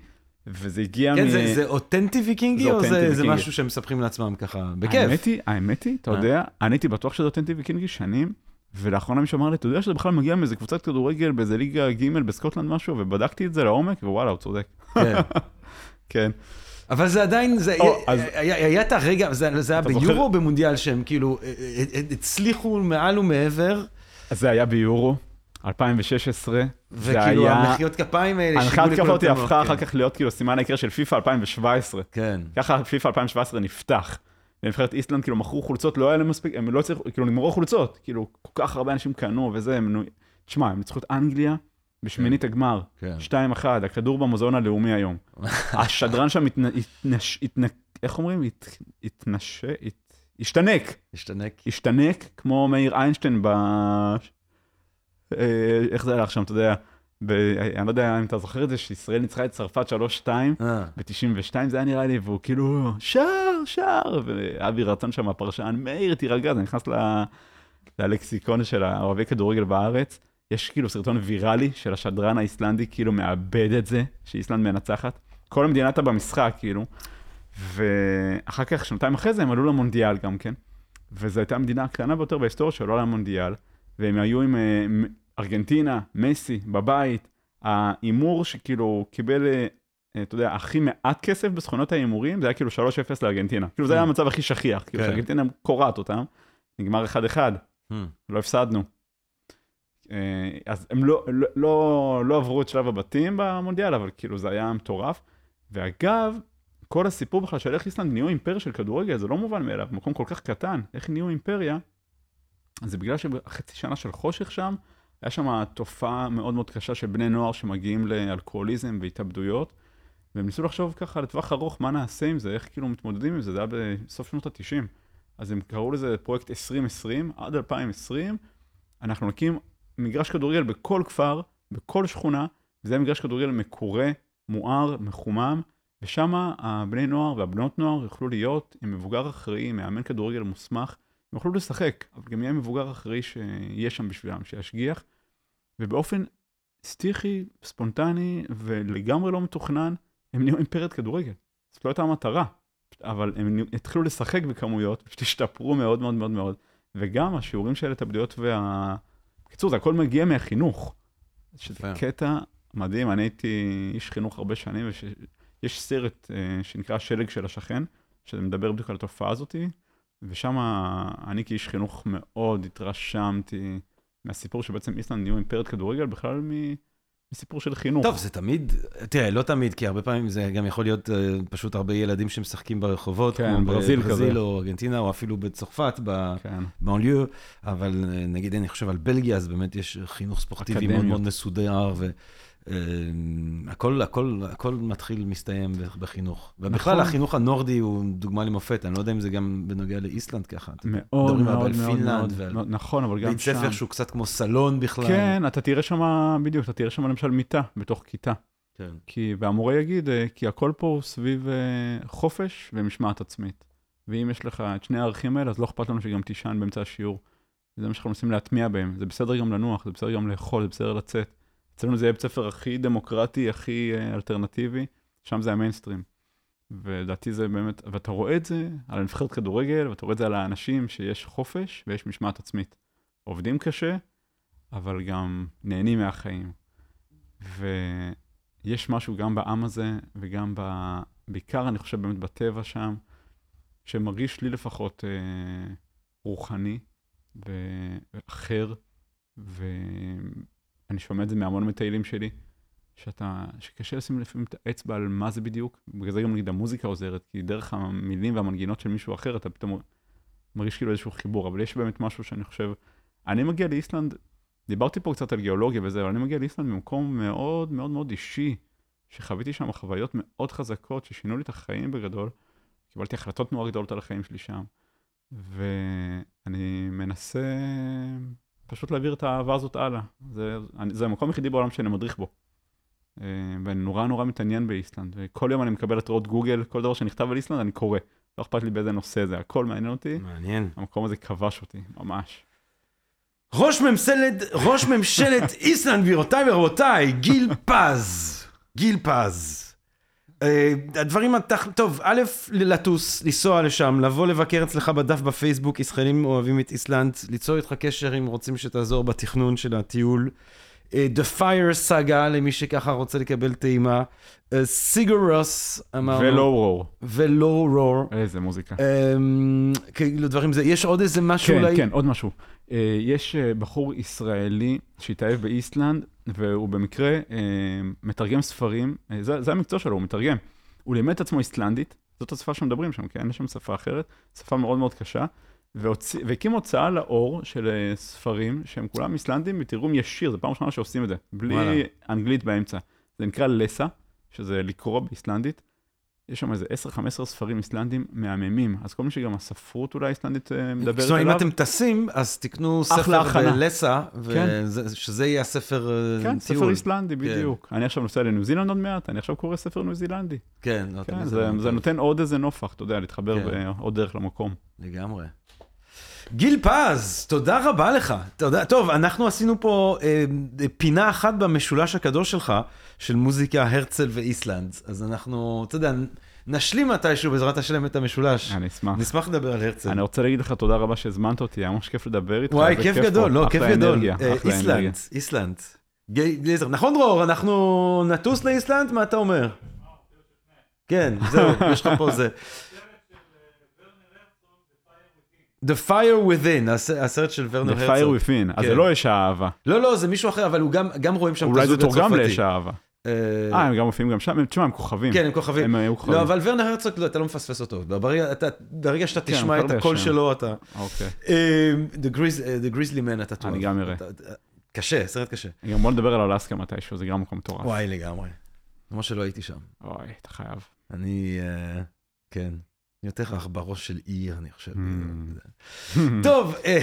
וזה הגיע כן, מ... זה- זה אותנטי ויקינגי, או זה- זה. משהו שהם מספרים לעצמם ככה, בכיף? האמת היא, האמת היא, אתה אה? יודע, אני הייתי בטוח שזה אותנטי ויקינגי שנים, ולאחרונה מישהו אמר לי, אתה יודע שזה בכלל מגיע מאיזה קבוצת כדורגל באיזה ליגה ג' בסקוטלנד משהו, ובדקתי את זה לעומק, ווואלה, הוא צודק. כן. אבל זה עדיין, זה, או, אז- היה, היה את הרגע, זה, זה היה ביורו זוכר? או במונדיאל שהם כאילו אה, אה, אה, הצליחו מעל ומעבר, זה היה ביורו, 2016, זה וכאילו היה... המחיאות כפיים האלה לכל כפות היא התמונות, הפכה כן. אחר כך להיות כאילו סימן העיקר של פיפא 2017. כן. ככה פיפא 2017 נפתח. לנבחרת איסלנד כאילו מכרו חולצות, לא היה להם מספיק, הם לא הצליחו, כאילו נגמרו חולצות, כאילו כל כך הרבה אנשים קנו וזה, הם. תשמע, הם ניצחו את אנגליה בשמינית הגמר, כן. 2-1, הכדור במוזיאון הלאומי היום. השדרן שם התנ... התנש... התנ... איך אומרים? הת... התנש... הת... השתנק, השתנק. השתנק כמו מאיר איינשטיין ב... אה, איך זה הלך שם, אתה יודע, ב... אני לא יודע אם אתה זוכר את זה, שישראל ניצחה את צרפת 3-2, אה, ב-92 זה היה נראה לי, והוא כאילו, שער, שער, ואבי רצון שם, הפרשן, מאיר, תירגע, זה נכנס ל... ללקסיקון של אוהבי כדורגל בארץ. יש כאילו סרטון ויראלי של השדרן האיסלנדי, כאילו מאבד את זה, שאיסלנד מנצחת. כל המדינה הייתה במשחק, כאילו. ואחר כך, שנתיים אחרי זה, הם עלו למונדיאל גם כן. וזו הייתה המדינה הקטנה ביותר בהיסטוריה שעלו למונדיאל. והם היו עם אה, ארגנטינה, מסי, בבית. ההימור שכאילו קיבל אה, אתה יודע, הכי מעט כסף בסכונות ההימורים, זה היה כאילו 3-0 לארגנטינה. כאילו זה היה המצב הכי שכיח, כאילו כן. שארגנטינה קורעת אותם, נגמר 1-1, לא הפסדנו. אה, אז הם לא, לא, לא, לא עברו את שלב הבתים במונדיאל, אבל כאילו זה היה מטורף. ואגב, כל הסיפור בכלל של איך איסלנד נהיו אימפריה של כדורגל, זה לא מובן מאליו, מקום כל כך קטן, איך נהיו אימפריה, זה בגלל שבחצי שנה של חושך שם, היה שם תופעה מאוד מאוד קשה של בני נוער שמגיעים לאלכוהוליזם והתאבדויות, והם ניסו לחשוב ככה לטווח ארוך, מה נעשה עם זה, איך כאילו מתמודדים עם זה, זה היה בסוף שנות ה-90. אז הם קראו לזה פרויקט 2020, עד 2020, אנחנו נקים מגרש כדורגל בכל כפר, בכל שכונה, וזה מגרש כדורגל מקורה, מואר, מחומם, ושם הבני נוער והבנות נוער יוכלו להיות עם מבוגר אחראי, מאמן כדורגל מוסמך, יוכלו לשחק, אבל גם יהיה מבוגר אחראי שיהיה שם בשבילם, שישגיח, ובאופן סטיחי, ספונטני ולגמרי לא מתוכנן, הם נהיו אימפריית כדורגל. זאת לא הייתה המטרה, אבל הם התחילו לשחק בכמויות, פשוט השתפרו מאוד מאוד מאוד מאוד, וגם השיעורים של התאבדויות וה... בקיצור, זה הכל מגיע מהחינוך. שזה. קטע מדהים, אני הייתי איש חינוך הרבה שנים, ויש סרט אה, שנקרא שלג של השכן, שמדבר בדיוק על התופעה הזאתי, ושם אני כאיש חינוך מאוד התרשמתי מהסיפור שבעצם איסלנד נהיו אימפריית כדורגל, בכלל מ... מסיפור של חינוך. טוב, זה תמיד, תראה, לא תמיד, כי הרבה פעמים זה גם יכול להיות אה, פשוט הרבה ילדים שמשחקים ברחובות, כן, כמו ברזיל בברזיל כזה. או ארגנטינה, או אפילו בצרפת, כן. בבנליו, אבל אה, נגיד, אני חושב על בלגיה, אז באמת יש חינוך ספורטיבי מאוד. מאוד מסודר, והכל הכל, הכל מתחיל, מסתיים בחינוך. ובכלל, נכון. החינוך הנורדי הוא דוגמה למופת, אני לא יודע אם זה גם בנוגע לאיסלנד ככה. מאוד מדברים הרבה מאוד על מאוד פינלנד מאוד, ועל מאוד, נכון, אבל גם בית שם. ספר שהוא קצת כמו סלון בכלל. כן, אתה תראה שם, בדיוק, אתה תראה שם למשל מיטה בתוך כיתה. כן. כי, והמורה יגיד, אה, כי הכל פה הוא סביב אה, חופש ומשמעת עצמית. ואם יש לך את שני הערכים האלה, אז לא אכפת לנו שגם תישן באמצע השיעור. זה מה שאנחנו מנסים להטמיע בהם. זה בסדר גם לנוח, זה בסדר גם לאכול, זה בסדר לצאת. אצלנו זה יהיה בית ספר הכי דמוקרטי, הכי אה, אלטרנטיבי, שם זה המיינסטרים. ולדעתי זה באמת, ואתה רואה את זה על הנבחרת כדורגל, ואתה רואה את זה על האנשים שיש חופש ויש משמעת עצמית. עובדים קשה, אבל גם נהנים מהחיים. ויש משהו גם בעם הזה, וגם ב... בעיקר, אני חושב, באמת בטבע שם, שמרגיש לי לפחות אה, רוחני ו- ואני שומע את זה מהמון מטיילים שלי, שאתה, שקשה לשים לפעמים את האצבע על מה זה בדיוק, בגלל זה גם נגיד המוזיקה עוזרת, כי דרך המילים והמנגינות של מישהו אחר, אתה פתאום מרגיש כאילו איזשהו חיבור, אבל יש באמת משהו שאני חושב, אני מגיע לאיסלנד, דיברתי פה קצת על גיאולוגיה וזה, אבל אני מגיע לאיסלנד ממקום מאוד מאוד מאוד אישי, שחוויתי שם חוויות מאוד חזקות ששינו לי את החיים בגדול. קיבלתי החלטות נורא גדולות על החיים שלי שם, ואני מנסה פשוט להעביר את האהבה הזאת הלאה. זה, אני, זה המקום היחידי בעולם שאני מדריך בו. אה, ואני נורא נורא מתעניין באיסלנד, וכל יום אני מקבל התראות גוגל, כל דבר שנכתב על איסלנד אני קורא. לא אכפת לי באיזה נושא זה, הכל מעניין אותי. מעניין. המקום הזה כבש אותי, ממש. ראש ממשלת, ראש ממשלת איסלנד, גבירותיי ורבותיי, גיל פז. גיל פז. אה, הדברים התח... טוב, א', לטוס, לנסוע לשם, לבוא לבקר אצלך בדף בפייסבוק, ישראלים אוהבים את איסלנד, ליצור איתך קשר אם רוצים שתעזור בתכנון של הטיול. אה, The Fire Saga, למי שככה רוצה לקבל טעימה. אה, סיגרוס, אמרנו. ולואו רור, ולואו רור. איזה מוזיקה. אמ, כאילו דברים זה, יש עוד איזה משהו כן, אולי? כן, עוד משהו. אה, יש אה, בחור ישראלי שהתאהב באיסלנד, והוא במקרה אה, מתרגם ספרים, אה, זה, זה המקצוע שלו, הוא מתרגם. הוא לימד את עצמו איסלנדית, זאת השפה שמדברים שם, כי אין שם שפה אחרת, שפה מאוד מאוד קשה, והקים הוצאה לאור של אה, ספרים שהם כולם איסלנדים בתרגום ישיר, זו פעם ראשונה שעושים את זה, בלי. אנגלית באמצע. זה נקרא לסה, שזה לקרוא באיסלנדית. יש שם איזה 10-15 ספרים איסלנדים מהממים, אז כל מי שגם הספרות אולי האיסלנדית אה, מדברת זאת אומרת, אם עליו, אתם טסים, אז תקנו ספר. בלסה, כן. ושזה יהיה הספר אה, כן, טיול. ספר איסלנדי, בדיוק. אני עכשיו נוסע לניו זילנד עוד מעט, אני עכשיו קורא ספר ניו זילנדי. כן, כן, זה נותן עוד איזה נופח, אתה יודע, להתחבר כן. בעוד דרך למקום. לגמרי. גיל פז, תודה רבה לך. תודה. טוב, אנחנו עשינו פה אה, פינה אחת במשולש הקדוש שלך, של מוזיקה, הרצל ואיסלנד. אז אנחנו, אתה יודע, נשלים מתישהו בעזרת השם את המשולש. אני אשמח. נשמח לדבר על הרצל. אני רוצה להגיד לך תודה רבה שהזמנת אותי, היה ממש כיף לדבר איתך. וואי, כיף פה. גדול, לא, כיף גדול. אנרגיה, אה, איסלנד. איסלנד. נכון, דרור, אנחנו נטוס לאיסלנד? מה אתה אומר? כן, זהו, יש לך פה זה. The Fire Within, הס- הסרט של ורנר The הרצוג. Fire Within, אז כן. זה לא אש האהבה. לא, לא, זה מישהו אחר, אבל הוא גם, רואים שם את אולי זה הזוג הצרפתי. תורגם לאש האהבה. אה, אה, הם גם מופיעים גם שם, תשמע, הם כוכבים. כן, הם כוכבים. הם היו כוכבים. לא, אבל ורנר הרצוג, לא, אתה לא מפספס אותו. ברגע, אתה, ברגע שאתה כן, תשמע את הקול. שלו, אתה... אוקיי. אה, The אה, The Grizzly Man, אתה תאהב. אני גם אראה. קשה, סרט קשה. גם בוא נדבר על אלסקה מתישהו, זה גם מקום מטורף. וואי, לגמרי. למרות שלא הייתי שם. אוי, אתה חייב. אני, כן, יותר רך בראש של עיר, אני חושב. Mm. טוב, אה,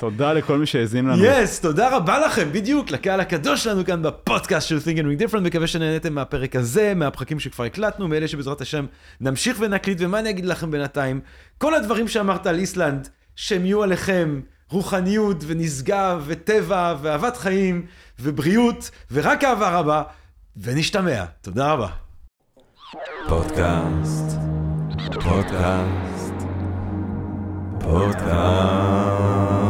תודה לכל מי שהאזין לנו. יס, תודה רבה לכם, בדיוק, לקהל הקדוש שלנו כאן בפודקאסט של Think and Ring Different, מקווה שנהניתם מהפרק הזה, מהפרקים שכבר הקלטנו, מאלה שבעזרת השם נמשיך ונקליט, ומה אני אגיד לכם בינתיים? כל הדברים שאמרת על איסלנד, שהם יהיו עליכם רוחניות ונשגב וטבע ואהבת חיים ובריאות ורק אהבה רבה, ונשתמע. תודה רבה. פודקאסט, פודקאסט, פודקאסט.